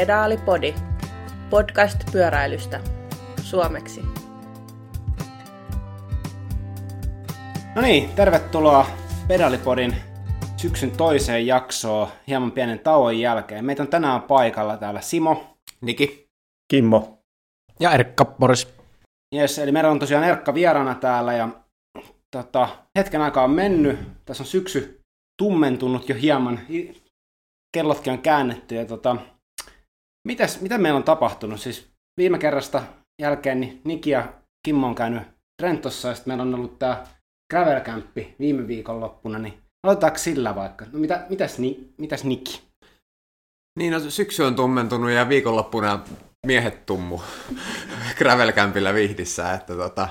Pedaalipodi, podcast pyöräilystä, suomeksi. No niin, tervetuloa Pedalipodin syksyn toiseen jaksoon hieman pienen tauon jälkeen. Meitä on tänään paikalla täällä Simo, Niki. Kimmo. Ja Erkka Boris. Yes, eli meillä on tosiaan Erkka vierana täällä ja tota, hetken aikaa on mennyt. Tässä on syksy tummentunut jo hieman. Kellotkin on käännetty ja tota, mitäs, mitä meillä on tapahtunut? Siis viime kerrasta jälkeen niin Niki ja Kimmo on käynyt Trentossa ja sitten meillä on ollut tämä Gravel Camp viime viikonloppuna, niin aloitetaanko sillä vaikka? No mitä, mitäs, ni, mitäs Niki? Niin, no syksy on tummentunut ja viikonloppuna miehet tummu Gravel Campillä Vihdissä, että tota,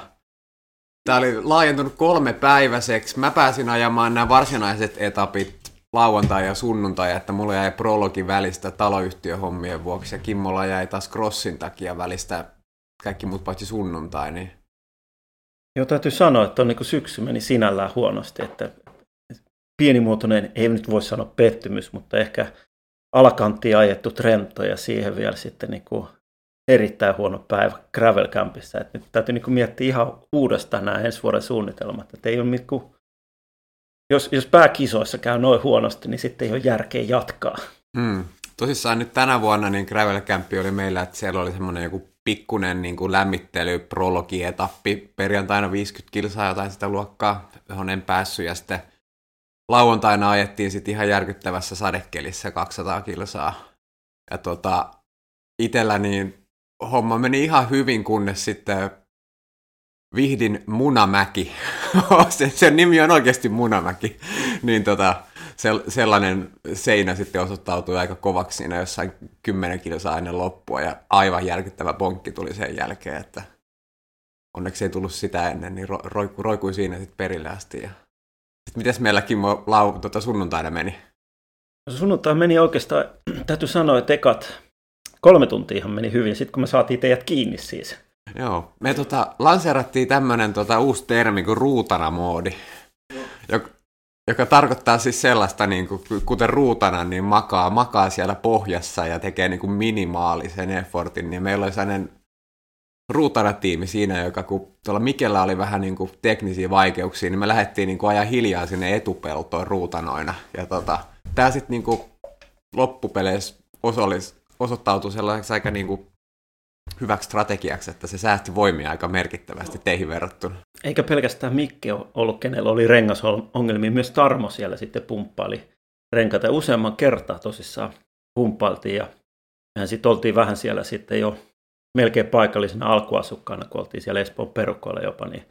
Tämä oli laajentunut kolme päiväiseksi. Mä pääsin ajamaan nämä varsinaiset etapit lauantai ja sunnuntai, että mulla jäi prologin välistä taloyhtiöhommien vuoksi ja Kimmolla jäi taas crossin takia välistä kaikki muut paitsi sunnuntai. Niin... Joo, täytyy sanoa, että on niin syksy meni sinällään huonosti, että pienimuotoinen, ei nyt voi sanoa pettymys, mutta ehkä alakanttiin ajettu Trento ja siihen vielä sitten niin kuin erittäin huono päivä Gravel Campissa. Että nyt täytyy niin kuin miettiä ihan uudestaan nämä ensi vuoden suunnitelmat. Että ei ole niin kuin, jos, jos pääkisoissa käy noin huonosti, niin sitten ei ole järkeä jatkaa. Hmm. Tosissaan nyt tänä vuonna niin Gravel Camp oli meillä, että siellä oli semmoinen joku pikkunen niin kuin lämmittely, prologietappi, perjantaina 50 kilsaa jotain sitä luokkaa, johon en päässyt, ja sitten lauantaina ajettiin sitten ihan järkyttävässä sadekelissä 200 kilsaa. Ja tota, itellä niin homma meni ihan hyvin, kunnes sitten Vihdin Munamäki, sen, sen nimi on oikeasti Munamäki, niin tota, sellainen seinä sitten osoittautui aika kovaksi siinä jossain kymmenen kilsaa ennen loppua ja aivan järkyttävä ponkki tuli sen jälkeen, että onneksi ei tullut sitä ennen, niin ro, roikui, roikui siinä sitten perille asti. Ja... Sitten mites meillä Kimmo lau, tota sunnuntaina meni? Sunnuntai meni oikeastaan, täytyy sanoa, että ekat kolme tuntia meni hyvin, sitten kun me saatiin teidät kiinni siis. Joo, me tota, lanseerattiin tämmöinen tota, uusi termi kuin ruutana-moodi, joka, joka tarkoittaa siis sellaista, niin kuin, kuten ruutana, niin makaa, makaa siellä pohjassa ja tekee niin kuin minimaalisen effortin, niin meillä oli sellainen ruutana-tiimi siinä, joka kun tuolla Mikellä oli vähän niin kuin teknisiä vaikeuksia, niin me lähdettiin niin kuin ajaa hiljaa sinne etupeltoon ruutanoina. Ja tota, tämä sitten niin kuin loppupeleissä osoittautui sellaiseksi aika niin kuin hyväksi strategiaksi, että se säästi voimia aika merkittävästi teihin verrattuna. Eikä pelkästään Mikke ollut, kenellä oli rengasongelmia, myös Tarmo siellä sitten pumppaili renkaita. Useamman kertaa tosissaan pumppailtiin ja sitten oltiin vähän siellä sitten jo melkein paikallisena alkuasukkaana, kun oltiin siellä Espoon perukoilla jopa, niin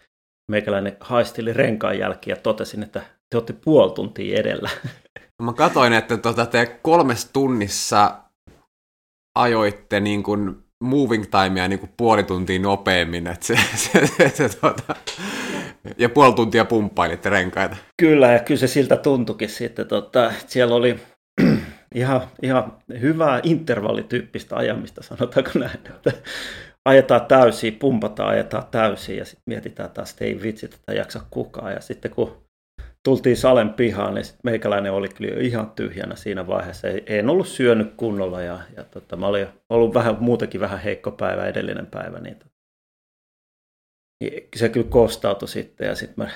meikäläinen haistili renkaan jälkiä ja totesin, että te olette puoli tuntia edellä. Mä katoin, että tuota, te kolmes tunnissa ajoitte niin kuin moving timea niin kuin puoli tuntia nopeammin, että se, se, se, se tuota, ja puoli tuntia pumppailitte renkaita. Kyllä, ja kyllä se siltä tuntukin sitten. Tota, siellä oli ihan, ihan hyvää intervallityyppistä ajamista, sanotaanko näin. Että ajetaan täysin, pumpataan, ajetaan täysin ja sitten mietitään taas, että ei vitsi, että jaksa kukaan. Ja sitten kun tultiin salen pihaan, niin sit meikäläinen oli kyllä ihan tyhjänä siinä vaiheessa. En ollut syönyt kunnolla ja, ja tota, mä olin ollut vähän, muutenkin vähän heikko päivä, edellinen päivä, niin, tota, niin se kyllä kostautui sitten ja sitten mä,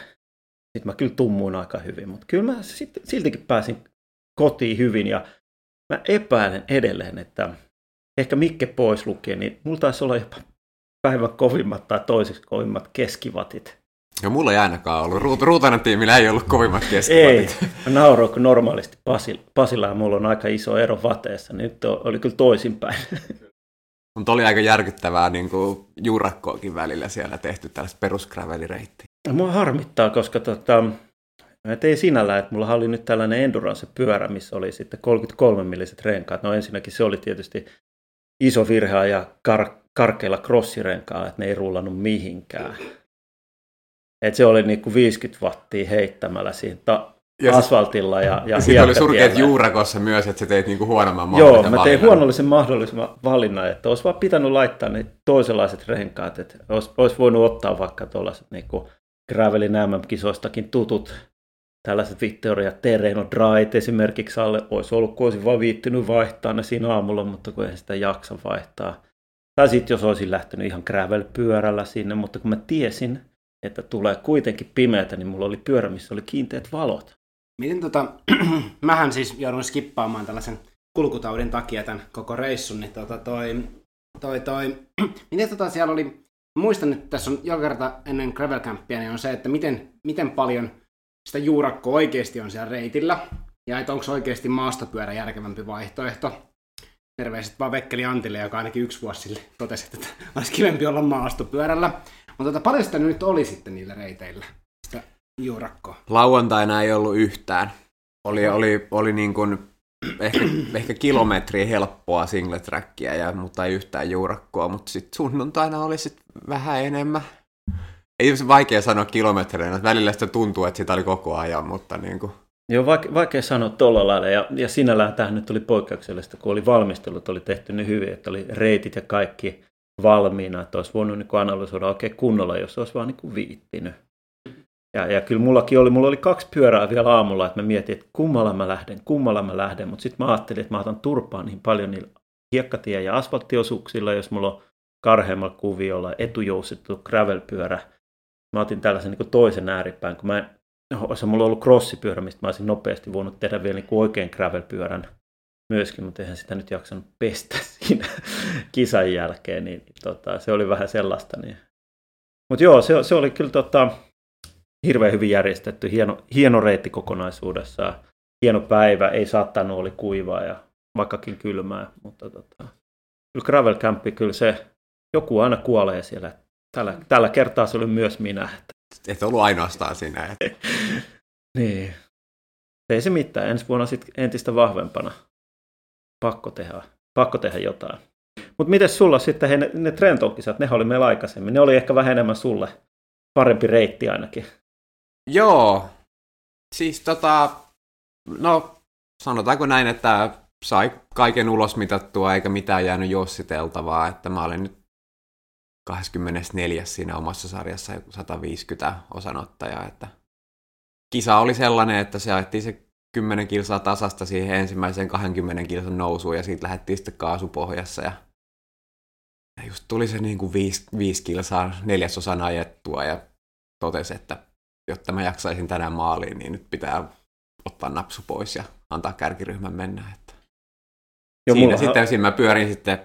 sit mä kyllä tummuin aika hyvin, mutta kyllä mä sit, siltikin pääsin kotiin hyvin ja mä epäilen edelleen, että ehkä Mikke pois lukien, niin mulla taisi olla jopa päivän kovimmat tai toiseksi kovimmat keskivatit ja mulla ei ainakaan ollut. Ruut, Ruutanen tiimillä ei ollut kovimmat keskivatit. Ei, nauro, kun normaalisti Pasil, Pasilla ja mulla on aika iso ero vateessa. Nyt oli kyllä toisinpäin. Mutta oli aika järkyttävää niin kuin juurakkoakin välillä siellä tehty tällaista perusgravelireittiä. Mua harmittaa, koska tota, mä tein sinällä, että mulla oli nyt tällainen endurance-pyörä, missä oli sitten 33 milliset renkaat. No ensinnäkin se oli tietysti iso virhe ja kar- karkeilla crossirenkailla, että ne ei rullannut mihinkään. Et se oli niinku 50 wattia heittämällä siinä ta- ja asfaltilla. Ja, ja sitten oli surkeat juurakossa myös, että sä teit niinku huonomman mahdollisen Joo, mä tein huonollisen mahdollisen valinnan, että olisi vaan pitänyt laittaa ne toisenlaiset renkaat, että olisi, olisi voinut ottaa vaikka tuollaiset niinku Gravelin MM-kisoistakin tutut tällaiset Vittoria Terreno Drait esimerkiksi alle olisi ollut, kun olisin vaan viittynyt vaihtaa ne siinä aamulla, mutta kun ei sitä jaksa vaihtaa. Tai sitten jos olisin lähtenyt ihan gravel-pyörällä sinne, mutta kun mä tiesin, että tulee kuitenkin pimeätä, niin mulla oli pyörä, missä oli kiinteät valot. Miten tota, mähän siis joudun skippaamaan tällaisen kulkutaudin takia tämän koko reissun, niin tota toi, toi, toi, miten tota siellä oli, muistan, että tässä on joka kerta ennen gravel campia, niin on se, että miten, miten paljon sitä juurakkoa oikeasti on siellä reitillä, ja että onko oikeasti maastopyörä järkevämpi vaihtoehto. Terveiset vaan Vekkeli Antille, joka ainakin yksi vuosi sille totesi, että olisi kivempi olla maastopyörällä. Mutta tota, paljon sitä nyt oli sitten niillä reiteillä, sitä juurakkoa? Lauantaina ei ollut yhtään. Oli, oli, oli niin kuin ehkä, ehkä kilometri helppoa singletrackia, ja, mutta ei yhtään juurakkoa, mutta sitten sunnuntaina oli sitten vähän enemmän. Ei se vaikea sanoa kilometreinä, välillä sitä tuntuu, että sitä oli koko ajan, mutta niin kuin... Joo, vaikea, vaikea sanoa tuolla lailla, ja, ja sinällään tähän nyt tuli poikkeuksellista, kun oli valmistelut, oli tehty niin hyvin, että oli reitit ja kaikki valmiina, että olisi voinut niin analysoida oikein kunnolla, jos olisi vaan niin viittinyt. Ja, ja kyllä mullakin oli, mulla oli kaksi pyörää vielä aamulla, että mä mietin, että kummalla mä lähden, kummalla mä lähden, mutta sitten mä ajattelin, että mä otan turpaan niin paljon niillä hiekkatie- ja asfalttiosuuksilla, jos mulla on karheammalla kuviolla etujousittu gravelpyörä. Mä otin tällaisen niin toisen ääripään, kun mä olisi mulla ollut crossipyörä, mistä mä olisin nopeasti voinut tehdä vielä niin oikein gravelpyörän myöskin, mutta eihän sitä nyt jaksanut pestä siinä kisan jälkeen, niin, tota, se oli vähän sellaista. Niin. Mutta joo, se, se oli kyllä tota, hirveän hyvin järjestetty, hieno, hieno reitti kokonaisuudessaan. Hieno päivä, ei saattanut, oli kuivaa ja vaikkakin kylmää, mutta tota, kyllä gravel campi, kyllä se, joku aina kuolee siellä. Tällä, tällä kertaa se oli myös minä. Että... Et ollut ainoastaan sinä. Että... niin. Ei se mitään, ensi vuonna sitten entistä vahvempana. Pakko tehdä, pakko tehdä jotain. Mutta miten sulla sitten he, ne, ne Trenton-kisat, ne oli meillä aikaisemmin, ne oli ehkä vähän enemmän sulle parempi reitti ainakin. Joo. Siis tota, no sanotaanko näin, että sai kaiken ulos mitattua eikä mitään jäänyt jossiteltavaa, että mä olin nyt 24 siinä omassa sarjassa 150 osanottajaa, että kisa oli sellainen, että se ajettiin se 10 kilsaa tasasta siihen ensimmäiseen 20 kilsan nousuun ja siitä lähdettiin sitten kaasupohjassa ja ja just tuli se niin kuin viisi, viisi kilsaa neljäsosan ajettua ja totesi, että jotta mä jaksaisin tänään maaliin, niin nyt pitää ottaa napsu pois ja antaa kärkiryhmän mennä. Että Joo, siinä sitten siinä mä pyörin sitten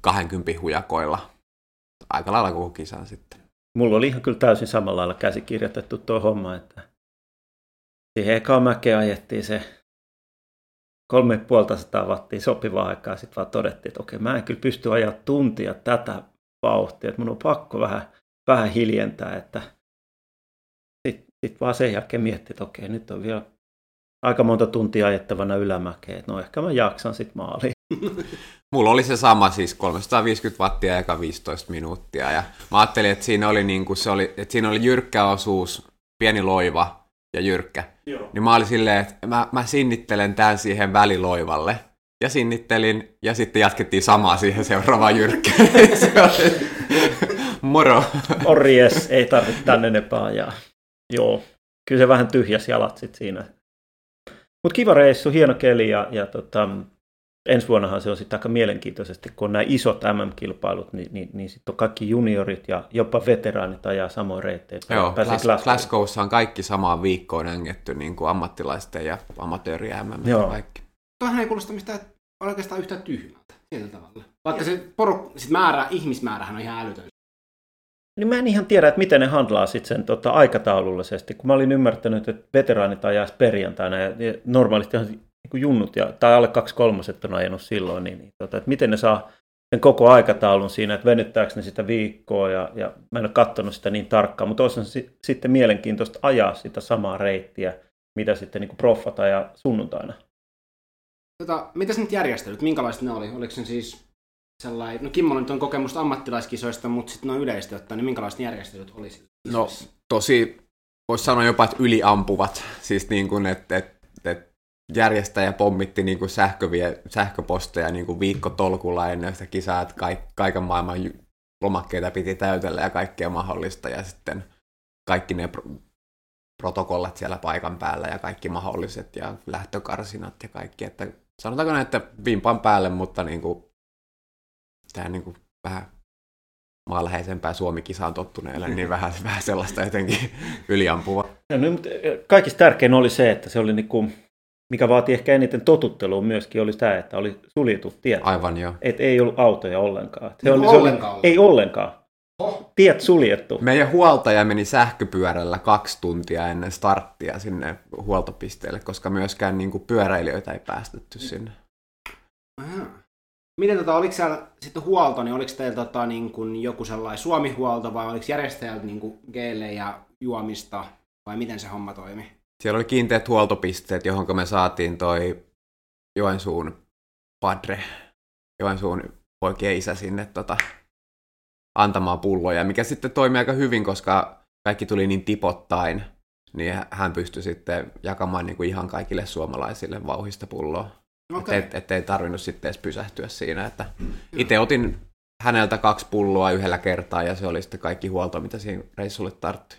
20 hujakoilla aika lailla koko kisan sitten. Mulla oli ihan kyllä täysin samalla lailla käsikirjoitettu tuo homma, että siihen ekaan mäkeen ajettiin se kolme puolta sataa wattia sopivaa aikaa, sitten vaan todettiin, että okei, mä en kyllä pysty ajaa tuntia tätä vauhtia, että mun on pakko vähän, vähän hiljentää, että sitten vaan sen jälkeen miettii, että okei, nyt on vielä aika monta tuntia ajettavana ylämäkeen, no ehkä mä jaksan sitten maaliin. Mulla oli se sama, siis 350 wattia ja 15 minuuttia. Ja mä ajattelin, että siinä oli, niin kuin se oli, että siinä oli jyrkkä osuus, pieni loiva ja jyrkkä. Joo. Niin mä olin silleen, että mä, mä sinnittelen tämän siihen väliloivalle. Ja sinnittelin, ja sitten jatkettiin samaa siihen seuraavaan jyrkkään. Moro. Morjes, ei tarvitse tänne enempää ajaa. Joo, kyllä se vähän tyhjäs jalat sit siinä. Mutta kiva reissu, hieno keli ja, ja tota, ensi vuonnahan se on sitten aika mielenkiintoisesti, kun on nämä isot MM-kilpailut, niin, niin, niin sitten on kaikki juniorit ja jopa veteraanit ajaa samoin reittejä. Joo, Glas- Glasgowssa on kaikki samaan viikkoon ängetty, niin kuin ammattilaisten ja amatööri MM Joo. kaikki. Tuohan ei kuulosta mistään oikeastaan yhtään tyhmältä, sillä tavalla. Vaikka se poruk- sit määrä, ihmismäärähän on ihan älytön niin mä en ihan tiedä, että miten ne handlaa sitten sen tota, aikataulullisesti, kun mä olin ymmärtänyt, että veteraanit ajaisi perjantaina ja, ja normaalisti niin junnut ja, tai alle kaksi kolmoset on ajanut silloin, niin, niin tota, että miten ne saa sen koko aikataulun siinä, että venyttääkö ne sitä viikkoa ja, ja mä en ole katsonut sitä niin tarkkaan, mutta olisi si- sitten mielenkiintoista ajaa sitä samaa reittiä, mitä sitten niin proffat ajaa sunnuntaina. Tota, mitäs nyt järjestelyt, minkälaiset ne oli? Oliko se siis sellainen, no Kimmo nyt on kokemusta ammattilaiskisoista, mutta sitten noin yleisesti ottaen, niin minkälaiset järjestelyt olisi? No tosi, voisi sanoa jopa, että yliampuvat. Siis niin kuin, että, että järjestäjä pommitti niin kuin sähkövie, sähköposteja niin kuin viikkotolkulla ennen sitä kisaa, että kaik, kaiken maailman lomakkeita piti täytellä ja kaikkea mahdollista. Ja sitten kaikki ne protokollat siellä paikan päällä ja kaikki mahdolliset ja lähtökarsinat ja kaikki. Että sanotaanko näin, että vimpan päälle, mutta niin kuin, tämä niin kuin vähän maanläheisempää Suomi-kisaan tottuneelle, niin vähän, vähän sellaista jotenkin yliampuva. No, no, mutta kaikista tärkein oli se, että se oli niin kuin, mikä vaati ehkä eniten totuttelua myöskin, oli tämä, että oli suljetut tiet. Aivan joo. Että ei ollut autoja ollenkaan. Se oli, ollenkaan se oli, ei ollenkaan. Oh. Tiet suljettu. Meidän huoltaja meni sähköpyörällä kaksi tuntia ennen starttia sinne huoltopisteelle, koska myöskään niin kuin pyöräilijöitä ei päästetty sinne. Aha. Miten tota, oliko siellä sitten huolto, niin oliko teillä tota, niin kuin joku sellainen Suomi-huolto vai oliko järjestäjältä niin kuin ja juomista vai miten se homma toimi? Siellä oli kiinteät huoltopisteet, johon me saatiin toi Joensuun padre, Joensuun poikien isä sinne tota, antamaan pulloja, mikä sitten toimi aika hyvin, koska kaikki tuli niin tipottain, niin hän pystyi sitten jakamaan niin kuin ihan kaikille suomalaisille vauhista pulloa. Okay. Et, et ei tarvinnut sitten edes pysähtyä siinä. Että itse otin häneltä kaksi pulloa yhdellä kertaa ja se oli sitten kaikki huolto, mitä siihen reissulle tarttui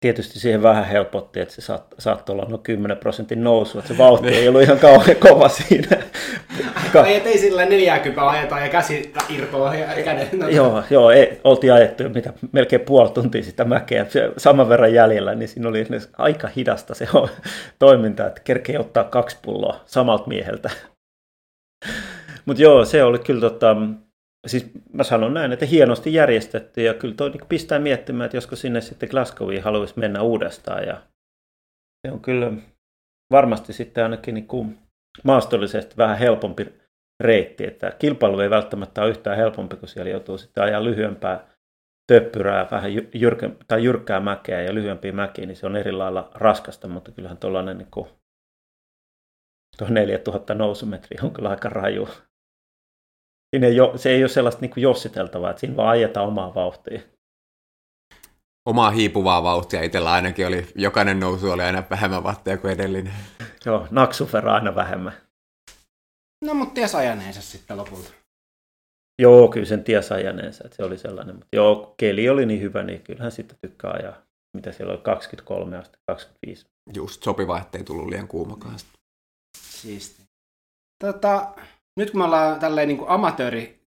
tietysti siihen vähän helpotti, että se saat, saattoi olla noin 10 prosentin nousu, että se vauhti ei ollut ihan kauhean kova siinä. Ka- ei, ei sillä 40 ajetaan ja käsi irtoaa ja käden. No. Joo, joo ei, oltiin ajettu jo mitä, melkein puoli tuntia sitä mäkeä, saman verran jäljellä, niin siinä oli aika hidasta se toiminta, että kerkee ottaa kaksi pulloa samalta mieheltä. Mutta joo, se oli kyllä tota, siis mä sanon näin, että hienosti järjestetty ja kyllä toi niin pistää miettimään, että josko sinne sitten Glasgowiin haluaisi mennä uudestaan ja se on kyllä varmasti sitten ainakin niin kuin maastollisesti vähän helpompi reitti, että kilpailu ei välttämättä ole yhtään helpompi, kun siellä joutuu sitten ajaa lyhyempää töppyrää, vähän jyrkä, tai jyrkkää mäkeä ja lyhyempiä mäkiä, niin se on eri lailla raskasta, mutta kyllähän tuollainen niin kuin, tuo 4000 nousumetriä on kyllä aika raju. Siinä ei ole, se ei ole sellaista niin jossiteltavaa, että siinä vaan ajetaan omaa vauhtia. Omaa hiipuvaa vauhtia itsellä ainakin oli, jokainen nousu oli aina vähemmän vatteja kuin edellinen. Joo, naksufera aina vähemmän. No, mutta ties ajaneensa sitten lopulta. Joo, kyllä sen ties ajaneensa, että se oli sellainen. Mutta joo, keli oli niin hyvä, niin kyllähän sitten tykkää ajaa. Mitä siellä oli, 23 asti, 25. Just sopiva, ettei tullut liian kuumakaan. Siisti. Tota, nyt kun me ollaan tälleen niin kuin amatööri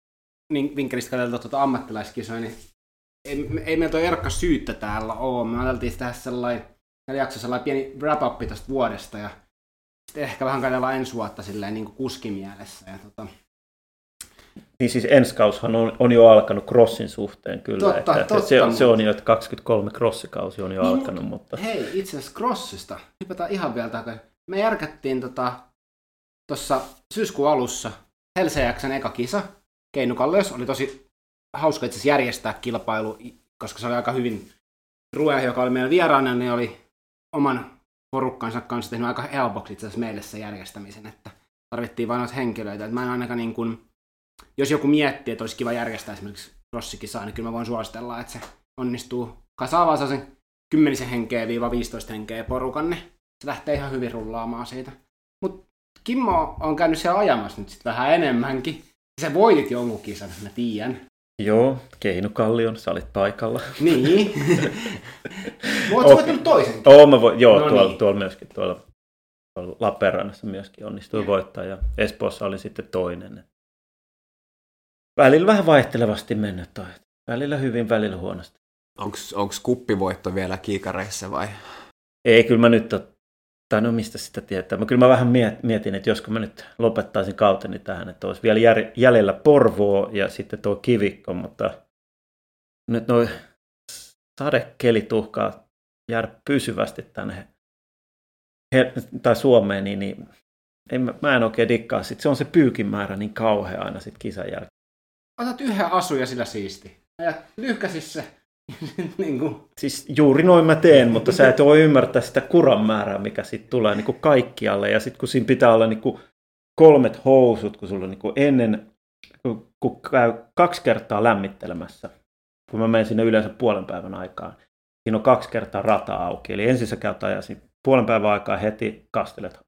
niin vinkkelistä katseltu tuota ammattilaiskisoja, niin ei, ei meillä tuo Erkka syyttä täällä ole. Me ajateltiin tehdä sellainen, jaksossa sellainen pieni wrap-up tästä vuodesta ja sitten ehkä vähän katsellaan ensi vuotta silleen niin kuin kuskimielessä. Ja tota... Niin siis ensi kaushan on, on, jo alkanut crossin suhteen kyllä. Totta, että, totta, että se, on, se on jo, että 23 crossikausi on jo niin, alkanut. Mutta... Hei, itse asiassa crossista, hypätään ihan vielä takaisin. Me järkättiin tota, tuossa syyskuun alussa Helsejaksen eka kisa Keinukallios. Oli tosi hauska itse järjestää kilpailu, koska se oli aika hyvin Rue, joka oli meidän vieraana, niin oli oman porukkansa kanssa tehnyt aika helpoksi itse asiassa meille se järjestämisen, että tarvittiin vain noita henkilöitä. Että mä en ainakaan niin kuin, jos joku miettii, että olisi kiva järjestää esimerkiksi rossikisaa, niin kyllä mä voin suositella, että se onnistuu kasaamaan sen kymmenisen henkeä viiva 15 henkeä porukan, niin se lähtee ihan hyvin rullaamaan siitä. Mutta Kimmo on käynyt siellä ajamassa nyt sitten vähän enemmänkin. Sä voitit jonkun kisan, mä tiedän. Joo, Keinu Kallion, sä olit paikalla. Niin. Voit okay. voittanut toisen. Oh, mä vo- joo, no tuolla, niin. tuolla myöskin, tuolla, tuolla Lappeenrannassa myöskin onnistui voittaa ja Espoossa oli sitten toinen. Välillä vähän vaihtelevasti mennyt toi. Välillä hyvin, välillä huonosti. Onko kuppivoitto vielä kiikareissa vai? Ei, kyllä mä nyt tai no mistä sitä tietää. Mä kyllä mä vähän mietin, että josko mä nyt lopettaisin kauteni tähän, että olisi vielä jäljellä Porvoo ja sitten tuo kivikko, mutta nyt noin sadekelit uhkaa jäädä pysyvästi tänne tai Suomeen, niin, niin en, mä en oikein dikkaa sit. Se on se pyykin määrä niin kauhea aina sit kisan jälkeen. Otat yhden asu ja sillä siisti. Ja lyhkäsis se niin kuin. Siis juuri noin mä teen, mutta sä et voi ymmärtää sitä kuran määrää, mikä siitä tulee niin kuin kaikkialle. Ja sitten kun siinä pitää olla niin kuin kolmet housut, kun sulla on niin kuin ennen, kun käy kaksi kertaa lämmittelemässä, kun mä menen sinne yleensä puolen päivän aikaan, siinä on kaksi kertaa rata auki. Eli ensin sä käyt ajasin puolen päivän aikaa heti kastelet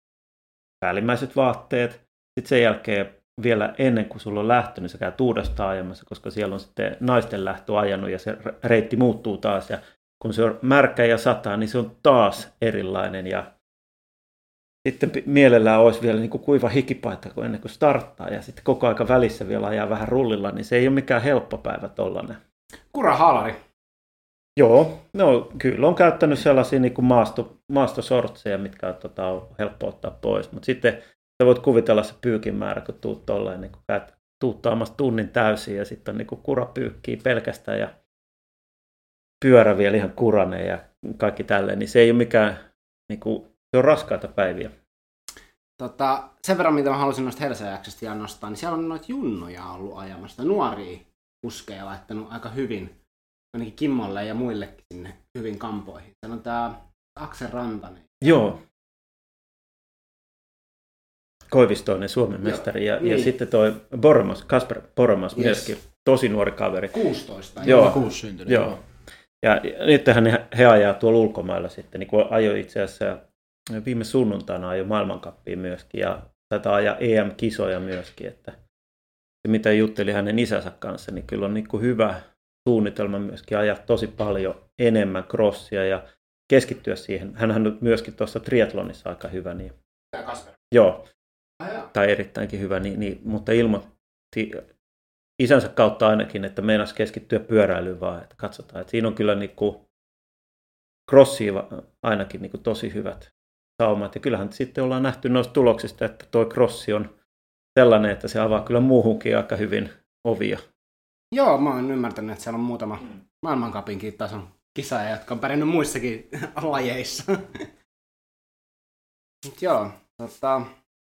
päällimmäiset vaatteet, sitten sen jälkeen vielä ennen kuin sulla on lähtö, niin sä käyt uudestaan ajamassa, koska siellä on sitten naisten lähtö ajanut ja se reitti muuttuu taas. Ja kun se on märkä ja sataa, niin se on taas erilainen. Ja sitten mielellään olisi vielä niin kuin kuiva hikipaita kun ennen kuin starttaa ja sitten koko aika välissä vielä ajaa vähän rullilla, niin se ei ole mikään helppo päivä tollainen. Kura haalari. Joo, no kyllä on käyttänyt sellaisia niin kuin maasto, maastosortseja, mitkä on, tota, on helppo ottaa pois, mutta sitten sä voit kuvitella se pyykin määrä, kun tuut tolleen, niin kuin käyt tuuttaamassa tunnin täysin ja sitten on niin kuin kura pyykkii pelkästään ja pyörä vielä ihan kurane ja kaikki tälleen, niin se ei ole mikään, niin kuin, se on raskaita päiviä. Tota, sen verran, mitä mä halusin noista Helsäjäksestä ja nostaa, niin siellä on noita junnoja ollut ajamasta. Nuoria kuskeja laittanut aika hyvin, ainakin Kimmolle ja muillekin sinne hyvin kampoihin. Siellä on tää Akse Rantanen. Joo. Koivistoinen Suomen mestari ja, niin. ja sitten toi Bormas, Kasper Bormas Yes. myöskin, tosi nuori kaveri. 16. Joo. Kuusi syntynyt. Joo. Ja nythän he, he ajaa tuolla ulkomailla sitten, niin kuin ajoi itse asiassa viime sunnuntaina ajoi maailmankappiin myöskin ja taitaa ajaa EM-kisoja myöskin, että se mitä jutteli hänen isänsä kanssa, niin kyllä on niin kuin hyvä suunnitelma myöskin ajaa tosi paljon enemmän crossia ja keskittyä siihen. Hänhän on myöskin tuossa triathlonissa aika hyvä, niin Tää Kasper. joo, joo. Tai erittäinkin hyvä, niin, niin, mutta ilmoitti isänsä kautta ainakin, että meinas keskittyä pyöräilyyn vaan, että katsotaan, että siinä on kyllä niin kuin crossiin va- ainakin niin kuin tosi hyvät saumat, ja kyllähän sitten ollaan nähty noista tuloksista, että tuo crossi on sellainen, että se avaa kyllä muuhunkin aika hyvin ovia. Joo, mä oon ymmärtänyt, että siellä on muutama maailmankapinkin tason kisaaja, jotka on pärjännyt muissakin lajeissa. Mut joo, tota,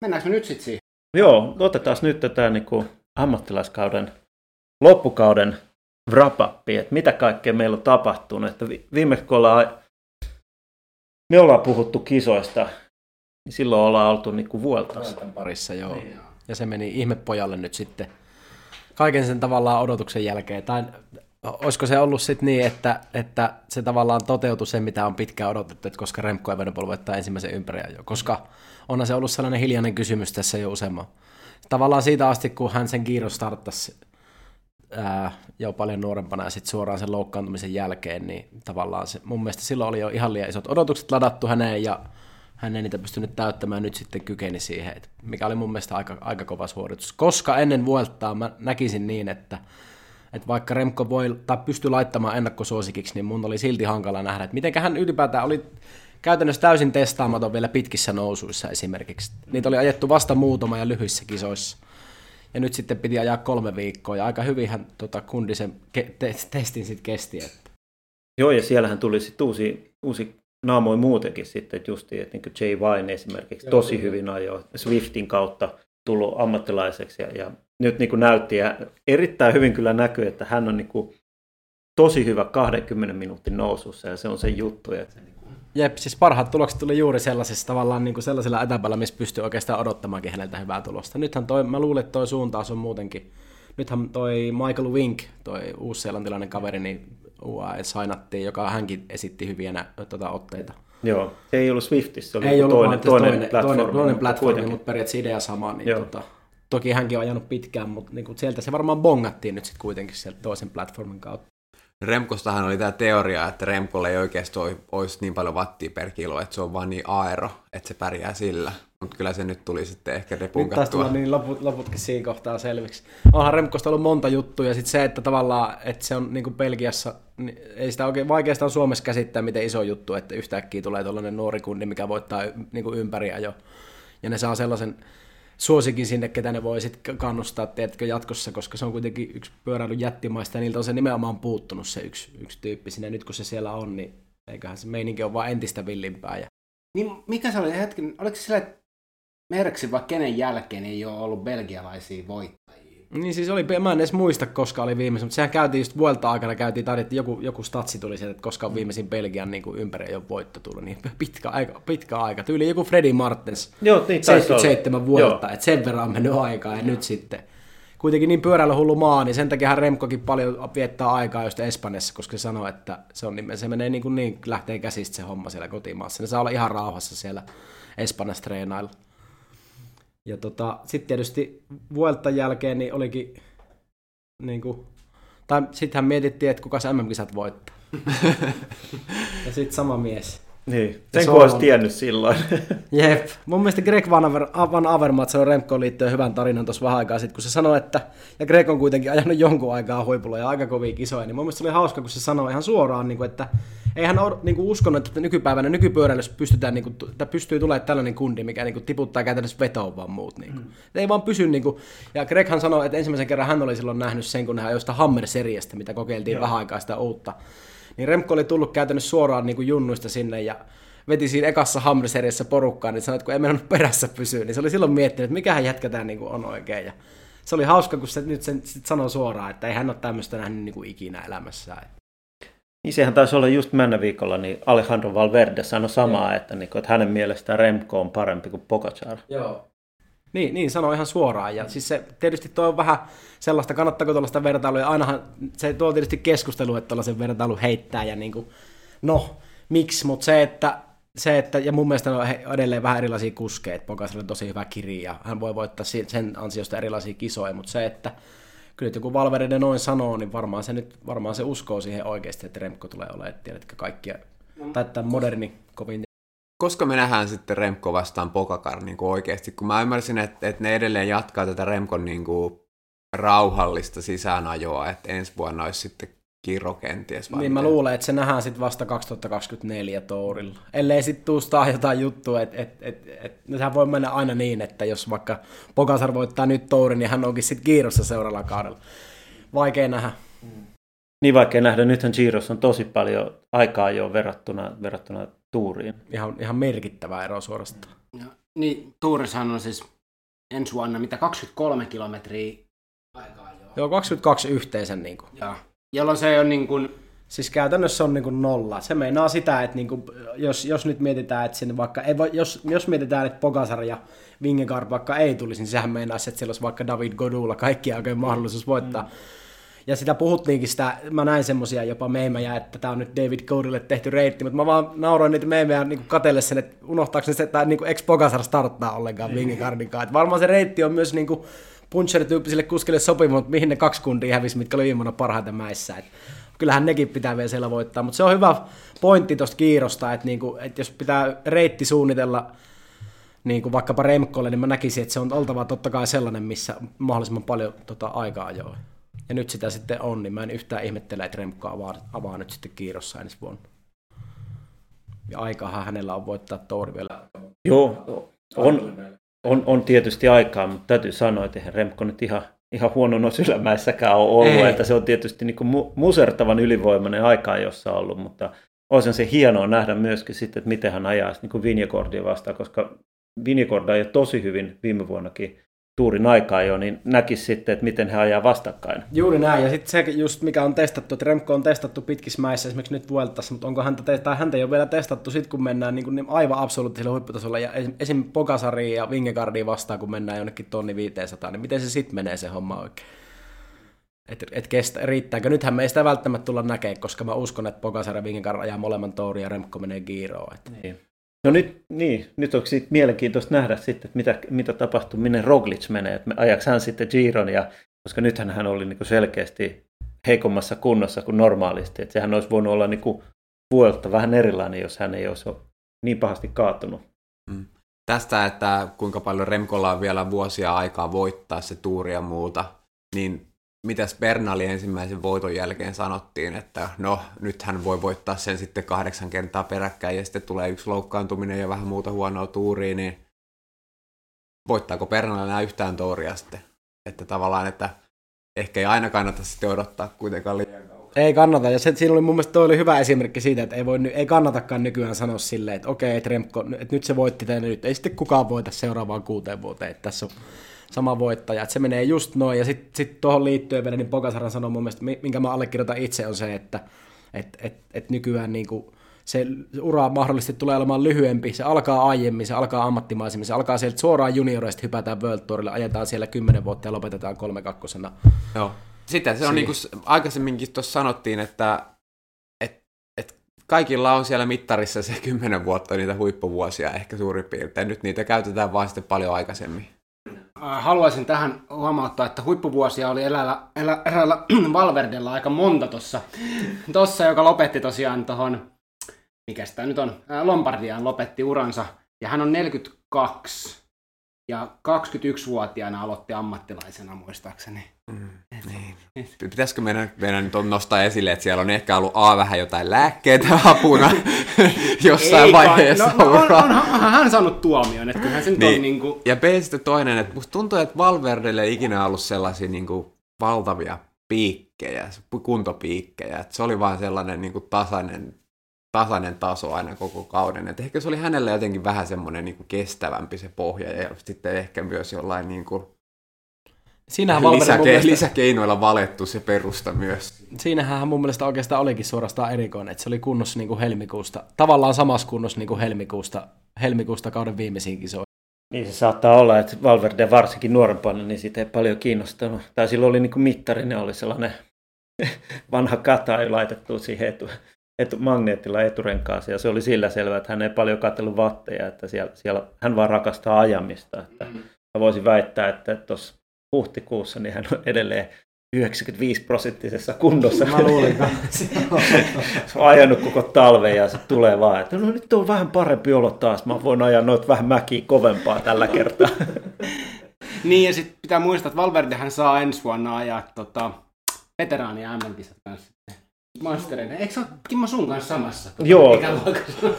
mennäänkö me nyt sitten siihen? Joo, otetaan nyt tätä niin kuin ammattilaiskauden loppukauden wrap että mitä kaikkea meillä on tapahtunut. Että vi- viimeksi kun ollaan, me ollaan puhuttu kisoista, niin silloin ollaan oltu niin kuin Vueltassa. Vueltan parissa, joo. Ja se meni ihmepojalle nyt sitten kaiken sen tavallaan odotuksen jälkeen. Tai olisiko se ollut sitten niin, että, että se tavallaan toteutui se, mitä on pitkään odotettu, että koska Remco Evenepoel voittaa ensimmäisen ympäri jo. Koska onhan se ollut sellainen hiljainen kysymys tässä jo useamman. Tavallaan siitä asti, kun hän sen kiiro starttasi ää, jo paljon nuorempana ja sitten suoraan sen loukkaantumisen jälkeen, niin tavallaan se, mun mielestä silloin oli jo ihan liian isot odotukset ladattu häneen ja hän ei niitä pystynyt täyttämään, nyt sitten kykeni siihen, mikä oli mun mielestä aika, aika kova suoritus. Koska ennen Vueltaa mä näkisin niin, että, että vaikka Remco voi tai pystyy laittamaan ennakkosuosikiksi, niin mun oli silti hankala nähdä, että miten hän ylipäätään oli käytännössä täysin testaamaton vielä pitkissä nousuissa esimerkiksi. Niitä oli ajettu vasta muutama ja lyhyissä kisoissa. Ja nyt sitten piti ajaa kolme viikkoa, ja aika hyvin hän tota, kundi sen ke- te- testin sitten kesti. Että. Joo, ja siellähän tuli sitten uusi, uusi naamoin muutenkin sitten, että justiin, että niin Jay Vine esimerkiksi Joo, tosi kyllä. hyvin ajoi Swiftin kautta tullut ammattilaiseksi, ja, ja nyt niin kuin näytti, ja erittäin hyvin kyllä näkyy, että hän on niin kuin tosi hyvä 20 minuutin nousussa, ja se on se juttu, että Jep, siis parhaat tulokset tuli juuri sellaisessa tavallaan niin kuin sellaisella etäpällä, missä pystyy oikeastaan odottamaankin häneltä hyvää tulosta. Nythän toi, mä luulen, että toi suuntaus on muutenkin. Nythän toi Michael Wink, toi uusseelantilainen kaveri, niin UAE sainattiin, joka hänkin esitti hyviä nä, tota, otteita. Joo, se ei ollut Swiftissä, se oli Ei joku ollut toinen, toinen, toinen, toinen, platformi, toinen, toinen mutta platformi, kuitenkin. mutta periaatteessa idea sama. Niin Joo. tota, toki hänkin on ajanut pitkään, mutta niin kuin sieltä se varmaan bongattiin nyt sitten kuitenkin sieltä toisen platformin kautta. Remkostahan oli tämä teoria, että Remkolle ei oikeasti oi- olisi niin paljon wattia per kilo, että se on vaan niin aero, että se pärjää sillä. Mutta kyllä se nyt tuli sitten ehkä Nyt taas depunkattua. tulee niin loput, loputkin siinä kohtaa selviksi. Onhan Remkosta ollut monta juttua ja sitten se, että tavallaan, että se on niin kuin Belgiassa, niin ei sitä oikein vaikeastaan Suomessa käsittää, miten iso juttu, että yhtäkkiä tulee tuollainen nuori kundi, mikä voittaa niin kuin ympäri jo. Ja ne saa sellaisen suosikin sinne, ketä ne voi sitten kannustaa, tiedätkö, jatkossa, koska se on kuitenkin yksi pyöräilyn jättimaista ja niiltä on se nimenomaan puuttunut se yksi, yksi tyyppi sinne. Nyt kun se siellä on, niin eiköhän se meininki ole vaan entistä villimpää. Ja Niin mikä se oli hetken, oliko se sillä, että Merksin vai kenen jälkeen ei ole ollut belgialaisia voittajia? Niin siis oli, mä en edes muista, koska oli viimeisin, mutta sehän käytiin just vuelta aikana, käytiin, taidettiin, joku, joku statsi tuli sieltä, että koska on viimeisin Belgian niin kuin ympäri ei ole voitto tullut, niin pitkä aika, pitkä aika. Tyyli joku Freddy Martens, Joo, niin taisi olla. 77 vuotta, Joo. että sen verran on mennyt aikaa ja nyt sitten. Kuitenkin niin pyöräilyhullu maa, niin sen takia Remkokin paljon viettää aikaa just Espanjassa, koska se sanoo, että se, on, niin- se menee niin, kuin niin, lähtee käsistä se homma siellä kotimaassa. Ne saa olla ihan rauhassa siellä Espanjassa treenailla. Ja tota, sitten tietysti Vueltan jälkeen niin olikin, niin kuin, tai sittenhän mietittiin, että kuka se MM-kisat voittaa. ja sitten sama mies. Niin, sen kun olisi tiennyt silloin. Jep. Mun mielestä Greg Van, Aver, Van Avermaet sanoi Remkoon liittyen hyvän tarinan tuossa vähän aikaa sitten, kun se sanoi, että, ja Greg on kuitenkin ajanut jonkun aikaa huipulla ja aika kovia kisoja, niin mun mielestä se oli hauska, kun se sanoi ihan suoraan, niin kuin, että ei hän ole niin kuin uskonut, että nykypäivänä nykypyöräilyssä pystytään, niin kuin, että pystyy tulemaan tällainen kundi, mikä niin kuin, tiputtaa käytännössä vetoon vaan muut. Niin kuin. Mm. Ei vaan pysy, niin kuin, ja Greghan sanoi, että ensimmäisen kerran hän oli silloin nähnyt sen, kun hän jostain Hammer-seriasta, mitä kokeiltiin Joo. vähän aikaa sitä uutta. Niin Remko oli tullut käytännössä suoraan niin kuin junnuista sinne ja veti siinä ekassa Hammer-seriassa porukkaan, niin sanoi, että kun ei mennyt perässä pysyä, niin se oli silloin miettinyt, että mikähän jätkä tämä niin on oikein. Ja se oli hauska, kun se nyt sen sit sanoi suoraan, että ei hän ole tämmöistä nähnyt niin kuin ikinä elämässään. Niin sehän taisi olla just mennä viikolla, niin Alejandro Valverde sanoi samaa, että, niin kuin, että hänen mielestään Remco on parempi kuin Pogacar. Joo. Niin, niin sanoi ihan suoraan. Ja siis se tietysti tuo on vähän sellaista, kannattaako tuollaista vertailua, ja ainahan se tuo tietysti keskustelu, että tuollaisen vertailu heittää, ja niin kuin, no, miksi, mutta se, että se, että, ja mun mielestä on edelleen vähän erilaisia kuskeja, että Pogasilla on tosi hyvä kiri, ja hän voi voittaa sen ansiosta erilaisia kisoja, mutta se, että kyllä että joku Valverde noin sanoo, niin varmaan se nyt varmaan se uskoo siihen oikeasti, että Remko tulee olemaan, tiedätkö, kaikkia, no. tai että moderni kovin. Koska me nähdään sitten Remko vastaan Pokakar niin kuin oikeasti, kun mä ymmärsin, että, että ne edelleen jatkaa tätä Remkon niin kuin rauhallista sisäänajoa, että ensi vuonna olisi sitten Kiro kenties. Vai niin miten? mä luulen, että se nähdään sitten vasta 2024 Tourilla. Ellei sitten tuustaa jotain juttua, että et, et, et, sehän voi mennä aina niin, että jos vaikka Pokasar voittaa nyt Tourin, niin hän onkin sitten Kiirossa seuraavalla kaudella. Vaikea nähdä. Niin vaikea nähdä. Nythän Girossa on tosi paljon aikaa jo verrattuna, verrattuna Tuuriin. Ihan, ihan merkittävä ero suorastaan. Ja, niin, Tuurissahan on siis ensi vuonna mitä 23 kilometriä aikaa jo. Joo, 22 yhteisen. Niin kuin. Joo. Jolloin se on niin kuin... Siis käytännössä on niin kuin nolla. Se meinaa sitä, että niin kuin, jos, jos nyt mietitään, että sinne vaikka, ei voi, jos, jos mietitään, että Pogasar ja Vingegaard vaikka ei tulisi, niin sehän meinaa, että siellä olisi vaikka David Godulla kaikki oikein mahdollisuus voittaa. Mm. Ja sitä puhuttiinkin sitä, mä näin semmosia jopa meemejä, että tämä on nyt David Godille tehty reitti, mutta mä vaan nauroin niitä meemejä niin katelle sen, että unohtaako ne se, että niin ex Pogasar starttaa ollenkaan Vingegaardin kanssa. Varmaan se reitti on myös niin kuin, puncher-tyyppisille kuskille sopiva, mutta mihin ne kaksi kundia hävisi, mitkä oli viime parhaita mäissä. Et kyllähän nekin pitää vielä siellä voittaa, mutta se on hyvä pointti tuosta kiirosta, että niinku, et jos pitää reitti suunnitella niin kuin vaikkapa Remkolle, niin mä näkisin, että se on oltava totta kai sellainen, missä mahdollisimman paljon tota, aikaa ajoa. Ja nyt sitä sitten on, niin mä en yhtään ihmettele, että Remkko avaa, avaa nyt sitten kiirossa ensi vuonna. Ja aikahan hänellä on voittaa Touri vielä. Joo, on, on, on tietysti aikaa, mutta täytyy sanoa, että eihän Remko nyt ihan, ihan huono noissa ylämäissäkään ole ollut, Ei. että se on tietysti niin kuin musertavan ylivoimainen aikaa, jossa on ollut, mutta olisi se hienoa nähdä myöskin sitten, että miten hän ajaisi niin Vinjekordia vastaan, koska Vinjekord ajoi tosi hyvin viime vuonnakin tuurin aikaa jo, niin näkisi sitten, että miten he ajaa vastakkain. Juuri näin, ja sitten se just mikä on testattu, että Remco on testattu pitkissä mäissä esimerkiksi nyt Vueltassa, mutta onko häntä, tai häntä ei ole vielä testattu sitten, kun mennään niin kuin niin aivan absoluuttisella huipputasolla, ja esim. Pokasariin ja Vingegaardiin vastaan, kun mennään jonnekin tonni 500, niin miten se sitten menee se homma oikein? Että et kestä, riittääkö? Nythän me ei sitä välttämättä tulla näkemään, koska mä uskon, että Pokasar ja Vingegaard ajaa molemmat Touri ja Remco menee Giroon. Niin. No nyt, niin, nyt onko siitä mielenkiintoista nähdä sitten, että mitä, mitä tapahtuu, minne Roglic menee, että ajaks hän sitten Giron, ja, koska nythän hän oli niin selkeästi heikommassa kunnossa kuin normaalisti, että sehän olisi voinut olla niin vuolta vähän erilainen, jos hän ei olisi niin pahasti kaatunut. Mm. Tästä, että kuinka paljon Remkolla on vielä vuosia aikaa voittaa se tuuri ja muuta, niin mitäs Bernali ensimmäisen voiton jälkeen sanottiin, että no nyt hän voi voittaa sen sitten kahdeksan kertaa peräkkäin ja sitten tulee yksi loukkaantuminen ja vähän muuta huonoa tuuria, niin voittaako Bernali enää yhtään touria sitten? Että tavallaan, että ehkä ei aina kannata sitten odottaa kuitenkaan liian. Ei kannata, ja se, siinä oli mun mielestä toi oli hyvä esimerkki siitä, että ei, voi, ei kannatakaan nykyään sanoa silleen, että okei, Remko, että nyt se voitti tänne, nyt ei sitten kukaan voita seuraavaan kuuteen vuoteen, että tässä on sama voittaja. Että se menee just noin. Ja sitten sit tuohon liittyen vielä, niin Pokasaran sanoi mun mielestä, minkä mä allekirjoitan itse, on se, että et, et, et nykyään niin kuin se ura mahdollisesti tulee olemaan lyhyempi, se alkaa aiemmin, se alkaa ammattimaisemmin, se alkaa sieltä suoraan junioreista, hypätään World Tourille, ajetaan siellä 10 vuotta ja lopetetaan kolme kakkosena. Joo. Sitten se on niin kuin aikaisemminkin tuossa sanottiin, että et, et kaikilla on siellä mittarissa se 10 vuotta niitä huippuvuosia ehkä suurin piirtein. Nyt niitä käytetään vaan sitten paljon aikaisemmin. Äh, haluaisin tähän huomauttaa, että huippuvuosia oli eräällä, eräällä, eräällä Valverdella aika monta tuossa, tossa, joka lopetti tosiaan tuohon, mikä sitä nyt on, äh, Lombardiaan lopetti uransa, ja hän on 42, ja 21-vuotiaana aloitti ammattilaisena muistaakseni. Mm, niin. Pitäisikö meidän, meidän nyt nostaa esille, että siellä on ehkä ollut A vähän jotain lääkkeitä apuna jossain Ei vaiheessa. No, no on, on, onhan hän saanut tuomion, että kyllähän se niin. on niin kuin... Ja B sitten toinen, että musta tuntuu, että Valverdelle ei ikinä ollut sellaisia niin kuin valtavia piikkejä, kuntopiikkejä. Että se oli vaan sellainen niin kuin tasainen tasainen taso aina koko kauden. Et ehkä se oli hänelle jotenkin vähän semmoinen niin kestävämpi se pohja ja sitten ehkä myös jollain niin kuin Siinähän lisäke- mielestä... lisäkeinoilla valettu se perusta myös. Siinähän hän mun mielestä oikeastaan olikin suorastaan erikoinen, että se oli kunnossa niin kuin helmikuusta, tavallaan samassa kunnossa niin kuin helmikuusta, helmikuusta kauden viimeisiin kisoihin. Niin se saattaa olla, että Valverde varsinkin nuorempana, niin siitä ei paljon kiinnostanut. Tai silloin oli niin kuin mittari, ne oli sellainen vanha kata ei laitettu siihen etu, etu, magneettilla eturenkaaseen. Ja se oli sillä selvä, että hän ei paljon katsellut vatteja, että siellä, siellä, hän vaan rakastaa ajamista. Että mm. Mä voisin väittää, että tuossa huhtikuussa, niin hän on edelleen 95 prosenttisessa kunnossa. Mä luulin Se on ajanut koko talven ja se tulee vaan, että no nyt on vähän parempi olo taas. Mä voin ajaa noit vähän mäkiä kovempaa tällä kertaa. niin ja sitten pitää muistaa, että Valverdehän saa ensi vuonna ajaa tota, veteraani MM-kisat kanssa. Mastereiden. Eikö se ole Kimmo sun kanssa samassa? Joo.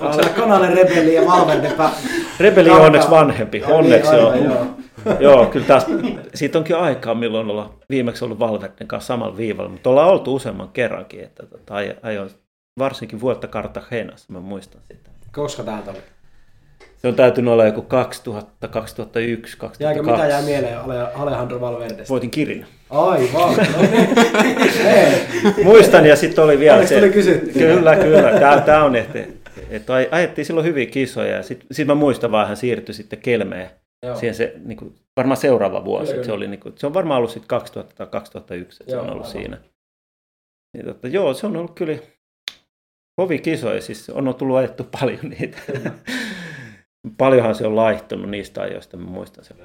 Onko se Konanen Rebelli ja Valverde? Rebelli on onneksi vanhempi. Onneksi joo. joo. joo, kyllä taas, siitä onkin aikaa, milloin olla viimeksi ollut Valverden kanssa samalla viivalla, mutta ollaan oltu useamman kerrankin, että tota, ajoin varsinkin vuotta Cartagenassa, mä muistan sitä. Koska täältä oli? Se on täytynyt olla joku 2000, 2001, 2002. Jääkö mitä jää mieleen Alejandro Valverde? Voitin Kirin. Aivan. No niin. Muistan ja sitten oli vielä se. kysytty. Kyllä, kyllä. Tämä, tämä on, että, että ajettiin silloin hyviä kisoja. Sitten sit mä muistan vaan, hän siirtyi sitten Kelmeen. Siihen se, niin kuin, varmaan seuraava vuosi. Kyllä, se, oli, niin kuin, se on varmaan ollut sitten 2000 tai 2001, että joo, se on ollut aivan. siinä. Niin, totta, joo, se on ollut kyllä kovia kisoja. Siis on tullut ajettu paljon niitä. Paljonhan se on laihtunut niistä ajoista, mä muistan sen.